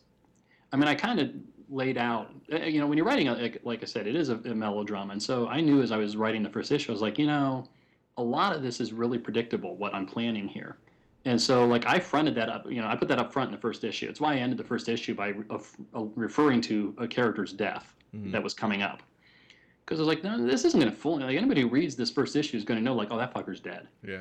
I mean, I kind of laid out, uh, you know, when you're writing, like, like I said, it is a, a melodrama. And so I knew as I was writing the first issue, I was like, you know, a lot of this is really predictable what I'm planning here. And so, like, I fronted that up, you know, I put that up front in the first issue. It's why I ended the first issue by uh, referring to a character's death Mhm. that was coming up. Because I was like, no, this isn't going to fool like anybody who reads this first issue is going to know, like, oh, that fucker's dead. Yeah.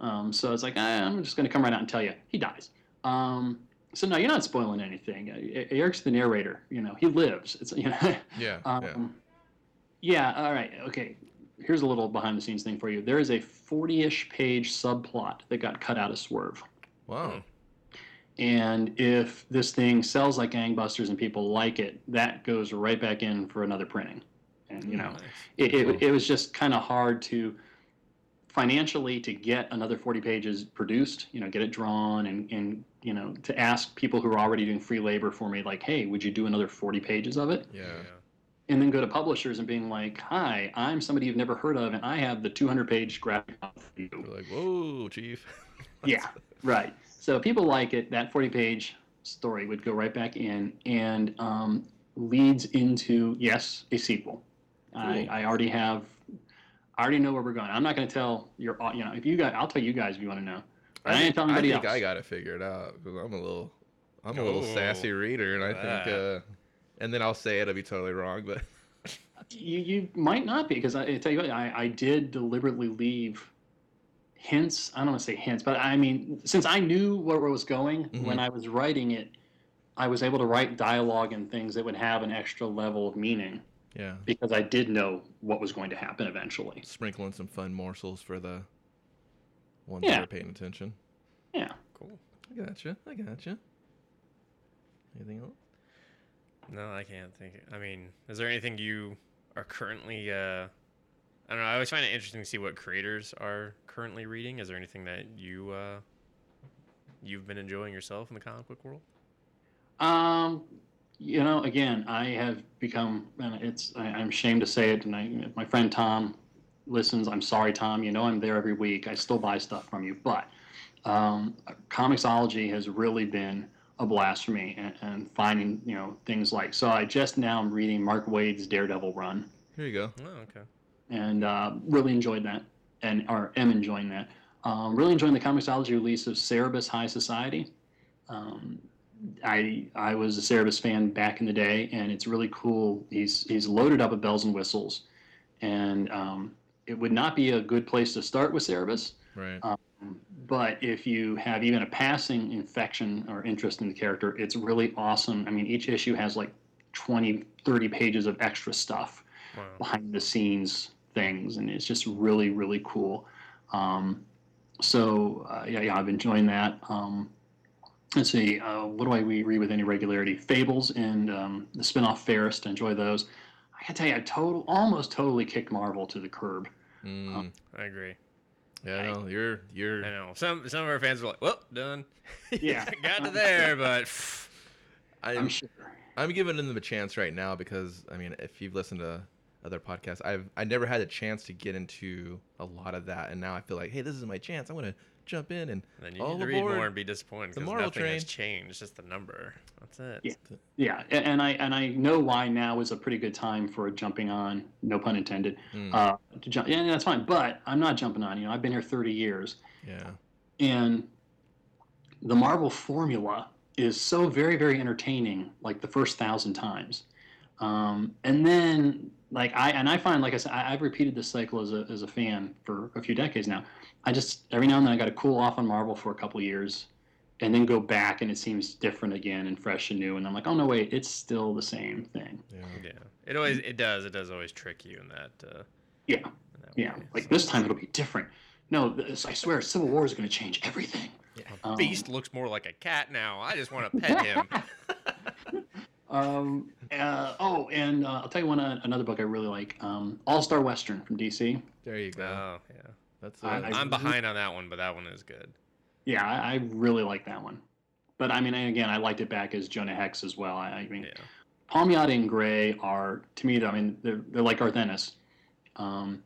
Um, so it's like, ah, I'm just going to come right out and tell you he dies. Um, so no, you're not spoiling anything. Uh, Eric's the narrator. You know, he lives. It's you know. Yeah. yeah. um, yeah. All right. Okay. Here's a little behind the scenes thing for you. There is a 40-ish page subplot that got cut out of Swerve. Wow. And if this thing sells like gangbusters and people like it, that goes right back in for another printing. And you know, Nice. it, Cool. it, it was just kind of hard to financially to get another 40 pages produced you know get it drawn and, and you know to ask people who are already doing free labor for me like hey would you do another 40 pages of it Yeah. and then go to publishers and being like hi i'm somebody you've never heard of and i have the 200 page graphic novel for you We're like, whoa, chief. yeah, right. So people like it. That 40 page story would go right back in and um, leads into, yes, a sequel. I, Cool. I already have, I already know where we're going. I'm not going to tell your, you know, if you guys, I'll tell you guys if you want to know. But I, ain't telling I think else. I got to figure it figured out because I'm a little, I'm a little Oh, sassy reader, and I look think, uh, and then I'll say it, I'll be totally wrong, but You, you might not be because I, I tell you what, I, I did deliberately leave hints. I don't want to say hints, but I mean, since I knew where it was going when I was writing it, I was able to write dialogue and things that would have an extra level of meaning yeah, because I did know what was going to happen eventually. sprinkling some fun morsels for the ones Yeah. that are paying attention. Yeah. Cool. I gotcha. I gotcha. Anything else? No, I can't think. I mean, is there anything you are currently? Uh, I don't know. I always find it interesting to see what creators are currently reading. Is there anything that you uh, you've been enjoying yourself in the comic book world? Um, you know, again, I have become, and it's, I, I'm ashamed to say it, and I, my friend Tom listens, I'm sorry, Tom. You know, I'm there every week. I still buy stuff from you, but um, Comixology has really been a blast for me, and, and finding you know things like. So I just now am reading Mark Waid's Daredevil run, Here you go. Oh, okay. and uh, really enjoyed that, and or am enjoying that. Um, really enjoying the Comixology release of Cerebus High Society. Um, I I was a Cerebus fan back in the day, and it's really cool. He's he's loaded up with bells and whistles, and um, it would not be a good place to start with Cerebus. Right. Um, but if you have even a passing infection or interest in the character, it's really awesome. I mean, each issue has like 20, 30 pages of extra stuff Wow. behind the scenes things, and it's just really, really cool. Um, so uh, yeah, yeah, I've been enjoying that. Um, let's see, uh, what do I re- read with any regularity? Fables and um, the spinoff Fairest. Enjoy those. I tell you, I total, almost totally kicked Marvel to the curb. Mm, I agree. yeah, no, you're you're. I know. Some some of our fans are like, "Well, done." Yeah. got to there, but I'm I'm sure. I'm giving them a chance right now because I mean, if you've listened to other podcasts, I've I never had a chance to get into a lot of that, and now I feel like, hey, this is my chance. I want to jump in and then you all need to read more and be disappointed because Marvel nothing has train. changed. Just the number. That's it. Yeah. Yeah, and I and I know why now is a pretty good time for jumping on. No pun intended. Mm, Uh, to jump, yeah, that's fine. But I'm not jumping on. You know, I've been here 30 years, yeah, and the Marvel formula is so very very entertaining. Like the first thousand times, um, and then like I and I find like I said, I, I've repeated this cycle as a as a fan for a few decades now. I just every now and then I got to cool off on Marvel for a couple years, and then go back and it seems different again and fresh and new. And I'm like, oh no, wait, it's still the same thing. yeah. Yeah. It always it does it does always trick you in that. Uh, Yeah, in that yeah. Like so. this time it'll be different. No, this, I swear, Civil War is going to change everything. Um, Beast looks more like a cat now. I just want to pet him. Um, uh, oh, and uh, I'll tell you one uh, another book I really like, um, All Star Western from DC. There you go. oh yeah. That's I- uh, I- I'm behind on that one, but that one is good. Yeah, I, I really like that one. But I mean, again, I liked it back as Jonah Hex as well. I, I mean, Yeah. Palmiotti and Gray are to me. I mean, they're they're like Garth Ennis. Um,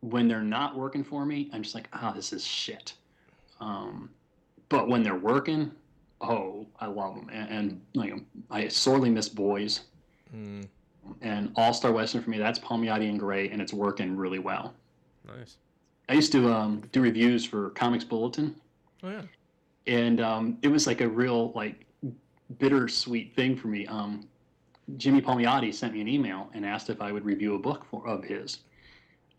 when they're not working for me, I'm just like, ah, this is shit. Um, but when they're working, oh, I love them, and, and like I sorely miss Boys Mm. and All Star Western for me. That's Palmiotti and Gray, and it's working really well. Nice. I used to um, do reviews for Comics Bulletin, Oh yeah. and um, it was like a real like bittersweet thing for me. Um, Jimmy Palmiotti sent me an email and asked if I would review a book for, of his.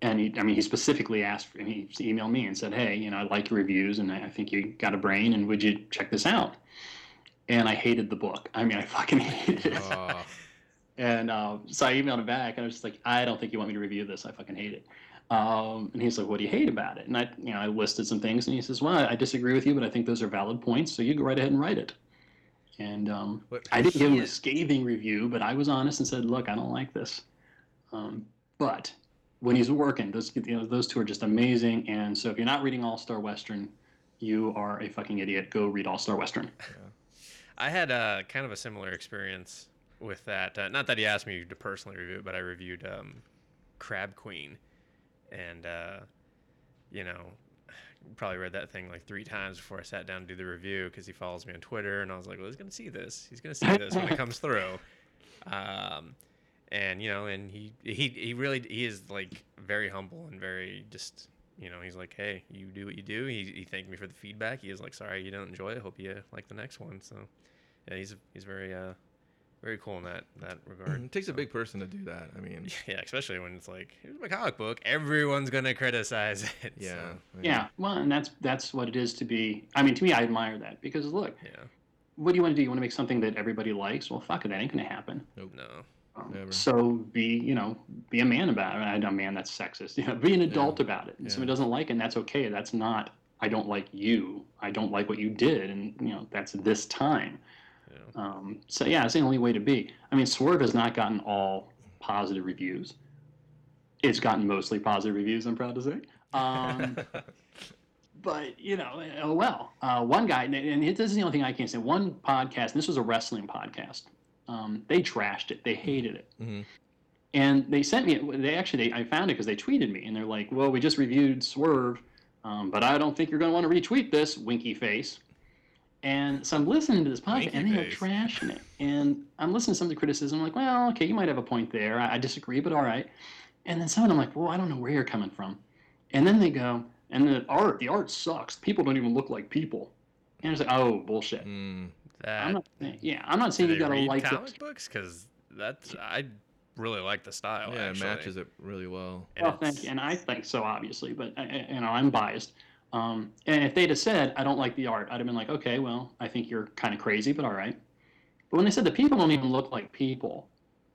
And he, I mean, he specifically asked, for, he emailed me and said, "Hey, you know, I like your reviews, and I think you got a brain, and would you check this out?" And I hated the book. I mean, I fucking hated it. Oh, And uh, so I emailed him back, and I was just like, I don't think you want me to review this. I fucking hate it. Um, and he's like, What do you hate about it? And I, you know, I listed some things, and he says, Well, I disagree with you, but I think those are valid points. So you go right ahead and write it. And um, I didn't give him a scathing review, but I was honest and said, Look, I don't like this. Um, but when he's working, those you know those two are just amazing. And so if you're not reading All Star Western, you are a fucking idiot. Go read All Star Western. I had uh, kind of a similar experience with that. Uh, not that he asked me to personally review it, but I reviewed um, Crab Queen, and uh, you know, probably read that thing like three times before I sat down to do the review because he follows me on Twitter, and I was like, well, he's gonna see this. He's gonna see this when it comes through. Um, and you know, and he he he really he is like very humble and very just. You know, he's like, "Hey, you do what you do." He, he thanked me for the feedback. He was like, "Sorry you don't enjoy it. Hope you like the next one." So, yeah, he's he's very uh very cool in that that regard. it takes a big person to do that. I mean, yeah, especially when it's like, here's my comic book. Everyone's gonna criticize it. yeah. so, Yeah, well, and that's that's what it is to be. I mean, to me, I admire that because look, yeah. what do you want to do? You want to make something that everybody likes? Well, fuck it, that ain't gonna happen. Nope. No. Um, so be, you know, be a man about it. I don't know, man, that's sexist. You know, be an adult about it. And Yeah. somebody doesn't like it, and that's okay. That's not. I don't like you. I don't like what you did, and you know, that's this time. Yeah. Um, so yeah, it's the only way to be. I mean, Swerve has not gotten all positive reviews. It's gotten mostly positive reviews. I'm proud to say. Um, but you know, oh well. Uh, one guy, and and this is the only thing I can say. One podcast, and this was a wrestling podcast. Um, they trashed it. They hated it, Mhm. and they sent me. They actually, they, I found it because they tweeted me, and they're like, "Well, we just reviewed Swerve, um, but I don't think you're going to want to retweet this." Winky face. And so I'm listening to this podcast, Winky and they're trashing it. And I'm listening to some of the criticism. I'm like, well, okay, you might have a point there. I, I disagree, but all right. And then some of them, I'm like, well, I don't know where you're coming from. And then they go, and the art, the art sucks. People don't even look like people. And it's like, oh, bullshit. Mm, That. I'm not, yeah, I'm not saying you they gotta like comic it. books because that's I really like the style. yeah, it matches it really well. And Well, thank you, and I think so, obviously, but I- I- you know, I'm biased. Um, and if they'd have said, I don't like the art, I'd have been like, okay, well, I think you're kind of crazy, but all right. But when they said the people don't even look like people,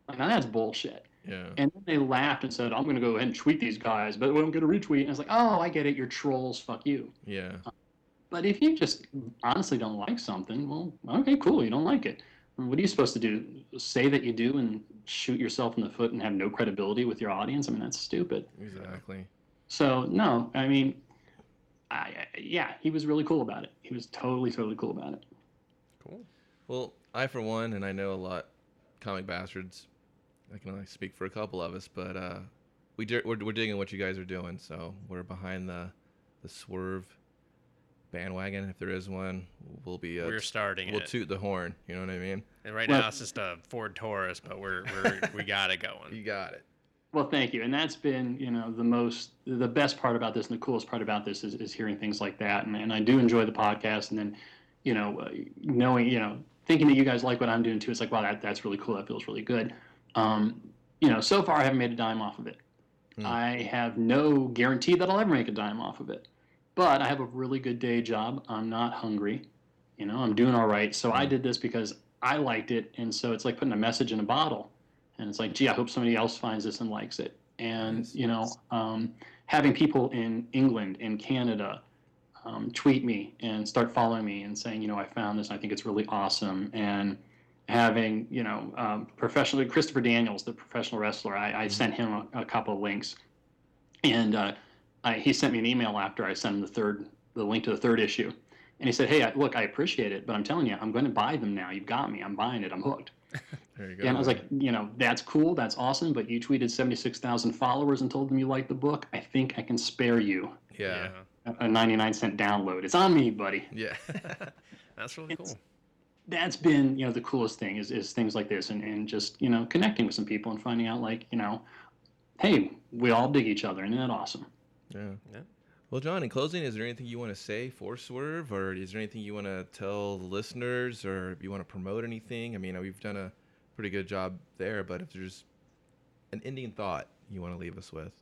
like, now that's bullshit. Yeah. And then they laughed and said, I'm going to go ahead and tweet these guys, but we don't get a retweet. And I was like, oh, I get it. You're trolls. Fuck you. Yeah. But if you just honestly don't like something, well, okay, cool. You don't like it. What are you supposed to do? Say that you do and shoot yourself in the foot and have no credibility with your audience? I mean, that's stupid. Exactly. So, no, I mean, I, yeah, he was really cool about it. He was totally, totally cool about it. Cool. Well, I for one, and I know a lot, comic bastards. I can only speak for a couple of us, but uh, we di- we're, we're digging what you guys are doing. So we're behind the the swerve bandwagon, if there is one. We'll be uh, We're starting we'll it, toot the horn. You know what I mean? and right Well- now it's just a Ford Taurus, but we're we're we got it going. You got it. Well, thank you. And that's been, you know, the most, the best part about this and the coolest part about this is, is hearing things like that. And, and I do enjoy the podcast. And then, you know, uh, knowing, you know, thinking that you guys like what I'm doing too, it's like, wow, that, that's really cool. That feels really good. Um, you know, so far I haven't made a dime off of it. Hmm. I have no guarantee that I'll ever make a dime off of it. But I have a really good day job. I'm not hungry. You know, I'm doing all right. So I Hmm. did this because I liked it. And so it's like putting a message in a bottle and it's like, gee, I hope somebody else finds this and likes it. And you know, um, having people in England and Canada um, tweet me and start following me and saying, you know, I found this and I think it's really awesome. And having, you know, um, professionally Christopher Daniels, the professional wrestler, I, I sent him a, a couple of links, and uh, I, he sent me an email after I sent him the third, the link to the third issue. And he said, "Hey, I, look, I appreciate it, but I'm telling you, I'm going to buy them now. You've got me. I'm buying it. I'm hooked." There you go. And I was like, you know, that's cool, that's awesome, but you tweeted 76,000 followers and told them you liked the book. I think I can spare you yeah, a a 99 cent download. It's on me, buddy. yeah. That's really It's- cool. that's been you know the coolest thing is, is things like this and, and just you know connecting with some people and finding out like you know hey we all dig each other and isn't that awesome Yeah. Yeah. Well, Jon, in closing, is there anything you want to say for Swerve, or is there anything you want to tell the listeners, or you want to promote anything? I mean, we've done a pretty good job there, but if there's an ending thought you want to leave us with,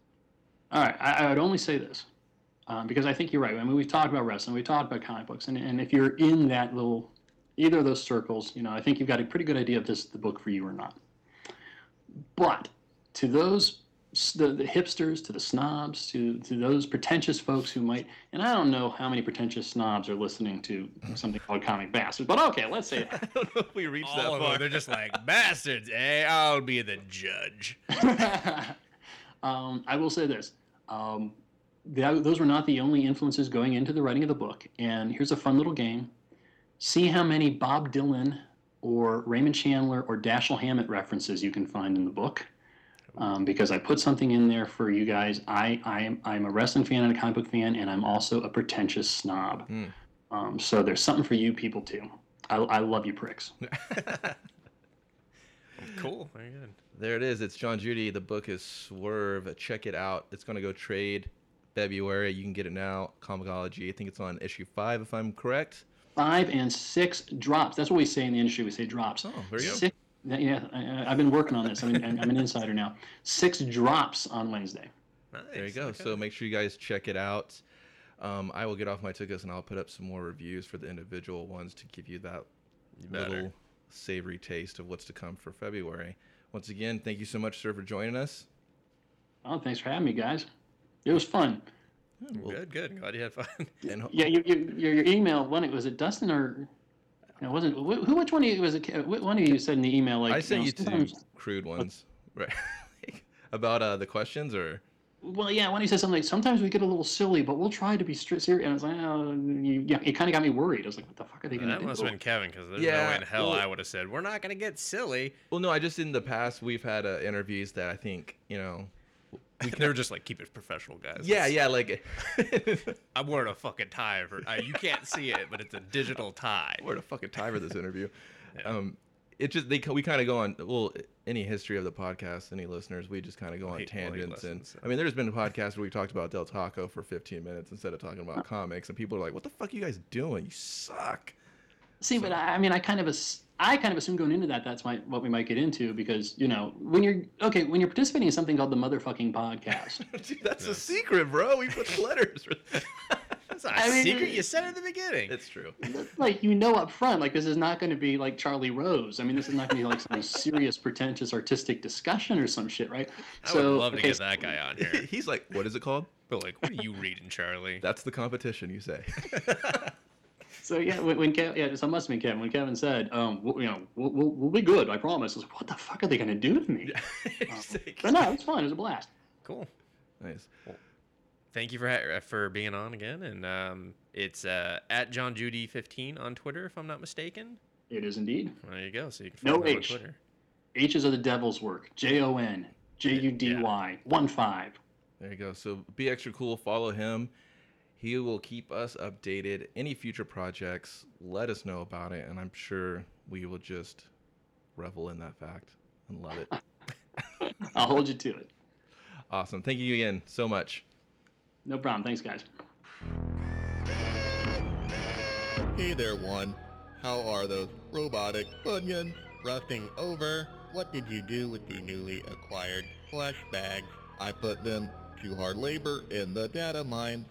all right i, I would only say this um, because i think you're right i mean we've talked about wrestling we've talked about comic books and, and if you're in that little either of those circles you know i think you've got a pretty good idea if this is the book for you or not but to those s- the, the hipsters to the snobs to, to those pretentious folks who might and i don't know how many pretentious snobs are listening to something called comic bastards but okay let's say that I don't know if we reached All of them, they're just like bastards. Eh, I'll be the judge. um, I will say this. Um, that, those were not the only influences going into the writing of the book. And here's a fun little game. See how many Bob Dylan or Raymond Chandler or Dashiell Hammett references you can find in the book. Um, because I put something in there for you guys. I, I am I'm a wrestling fan and a comic book fan, and I'm also a pretentious snob. Hmm. Um, so there's something for you people too. I, I love you pricks. Cool. Very good. There it is. It's Jon Judy. The book is Swerve. Check it out. It's going to go trade February. You can get it now. Comixology. I think it's on issue five, if I'm correct. Five and six drops. That's what we say in the industry. We say drops. Oh, there you go. Six, yeah, I, I've been working on this. I mean, I'm I'm an insider now. Six drops on Wednesday. Nice. There you go. okay. So make sure you guys check it out. Um, I will get off my tickets and I'll put up some more reviews for the individual ones to give you that You little savory taste of what's to come for February. Once again, thank you so much, sir, for joining us. Oh, thanks for having me, guys. It was fun. Well, good, good. Glad you had fun. and ho- Yeah, you, you, your, your email. One, was it Dustin or? No, it wasn't. Who? Which one of you was it? One of you said in the email like I sent know, you two crude ones, right? About uh, the questions, or Well, yeah, when he said something like, sometimes we get a little silly, but we'll try to be stri- serious. And I was like, oh, you, yeah, it kind of got me worried. I was like, what the fuck are they going to do? that must have been Kevin because there's Yeah, no way in hell well- I would have said we're not gonna get silly. well, no, I just in the past we've had uh, interviews that I think you know. They were just like keep it professional, guys. Yeah, It's- yeah, like I'm wearing a fucking tie for. Uh, you can't see it, but it's a digital tie. we're at a fucking tie for this interview. Yeah. Um, it just they we kind of go on. Well, any history of the podcast, any listeners, we just kind of go on Hate- well, tangents. And lessons, I mean, there's been podcasts where we talked about Del Taco for 15 minutes instead of talking about comics, and people are like, "What the fuck are you guys doing? You suck." See, but I I mean, I kind of, ass- I kind of assume going into that, that's my, what we might get into because you know, when you're okay, when you're participating in something called the motherfucking podcast, Dude, that's a secret, bro. We put the letters. That's not a I mean, secret. You said it at the beginning. it's true. like you know up front, like this is not going to be like Charlie Rose. I mean, this is not going to be like some serious, pretentious, artistic discussion or some shit, right? I would love to get that guy on here. He's like, "What is it called?" But like, what are you reading, Charlie? That's the competition, you say. So yeah, when, when Kevin, yeah, so it must have been Kevin. When Kevin said, um, we'll, you know, we'll, we'll, we'll be good, I promise. I was like, what the fuck are they going to do to me? He's like- But no, it's fun. It was a blast. Cool. nice. Thank you for ha- for being on again, and um, it's uh, at Jon Judy 15 on Twitter, if I'm not mistaken. It is indeed. There you go. So you can No find him on H. Twitter. H's are the devil's work. J O N J U D Y one five. There you go. So be extra cool. Follow him. He will keep us updated. Any future projects, let us know about it, and I'm sure we will just revel in that fact and love it. I'll hold you to it. awesome. Thank you again so much. No problem. Thanks, guys. Hey there, one. How are those robotic bunions rusting over? What did you do with the newly acquired flesh bags? I put them to hard labor in the data mines.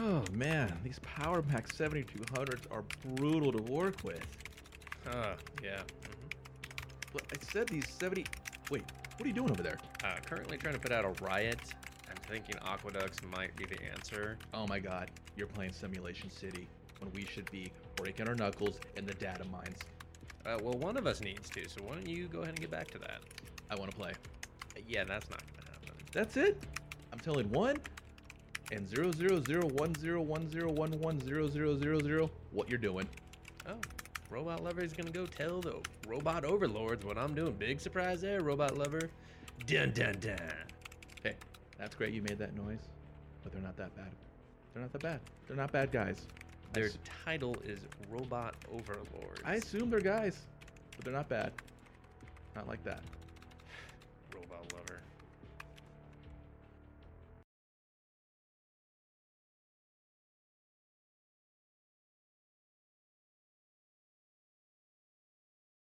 Oh man, these Power Max 7200s are brutal to work with. Uh, yeah. But I said these 70. Wait, what are you doing over there? Uh, currently trying to put out a riot. I'm thinking aqueducts might be the answer. Oh my god, you're playing Simulation City when we should be breaking our knuckles in the data mines. Uh, well, one of us needs to, so why don't you go ahead and get back to that? I want to play. Uh, yeah, that's not gonna happen. That's it. I'm telling one and zero zero zero one zero one zero one one zero zero zero zero what you're doing. Oh, Robot Lover is gonna go tell the robot overlords what I'm doing. Big surprise there, Robot Lover. Dun dun dun. Hey, that's great. You made that noise, but they're not that bad. They're not that bad. They're not bad guys. Their title is Robot Overlords. I assume they're guys, but they're not bad. Not like that.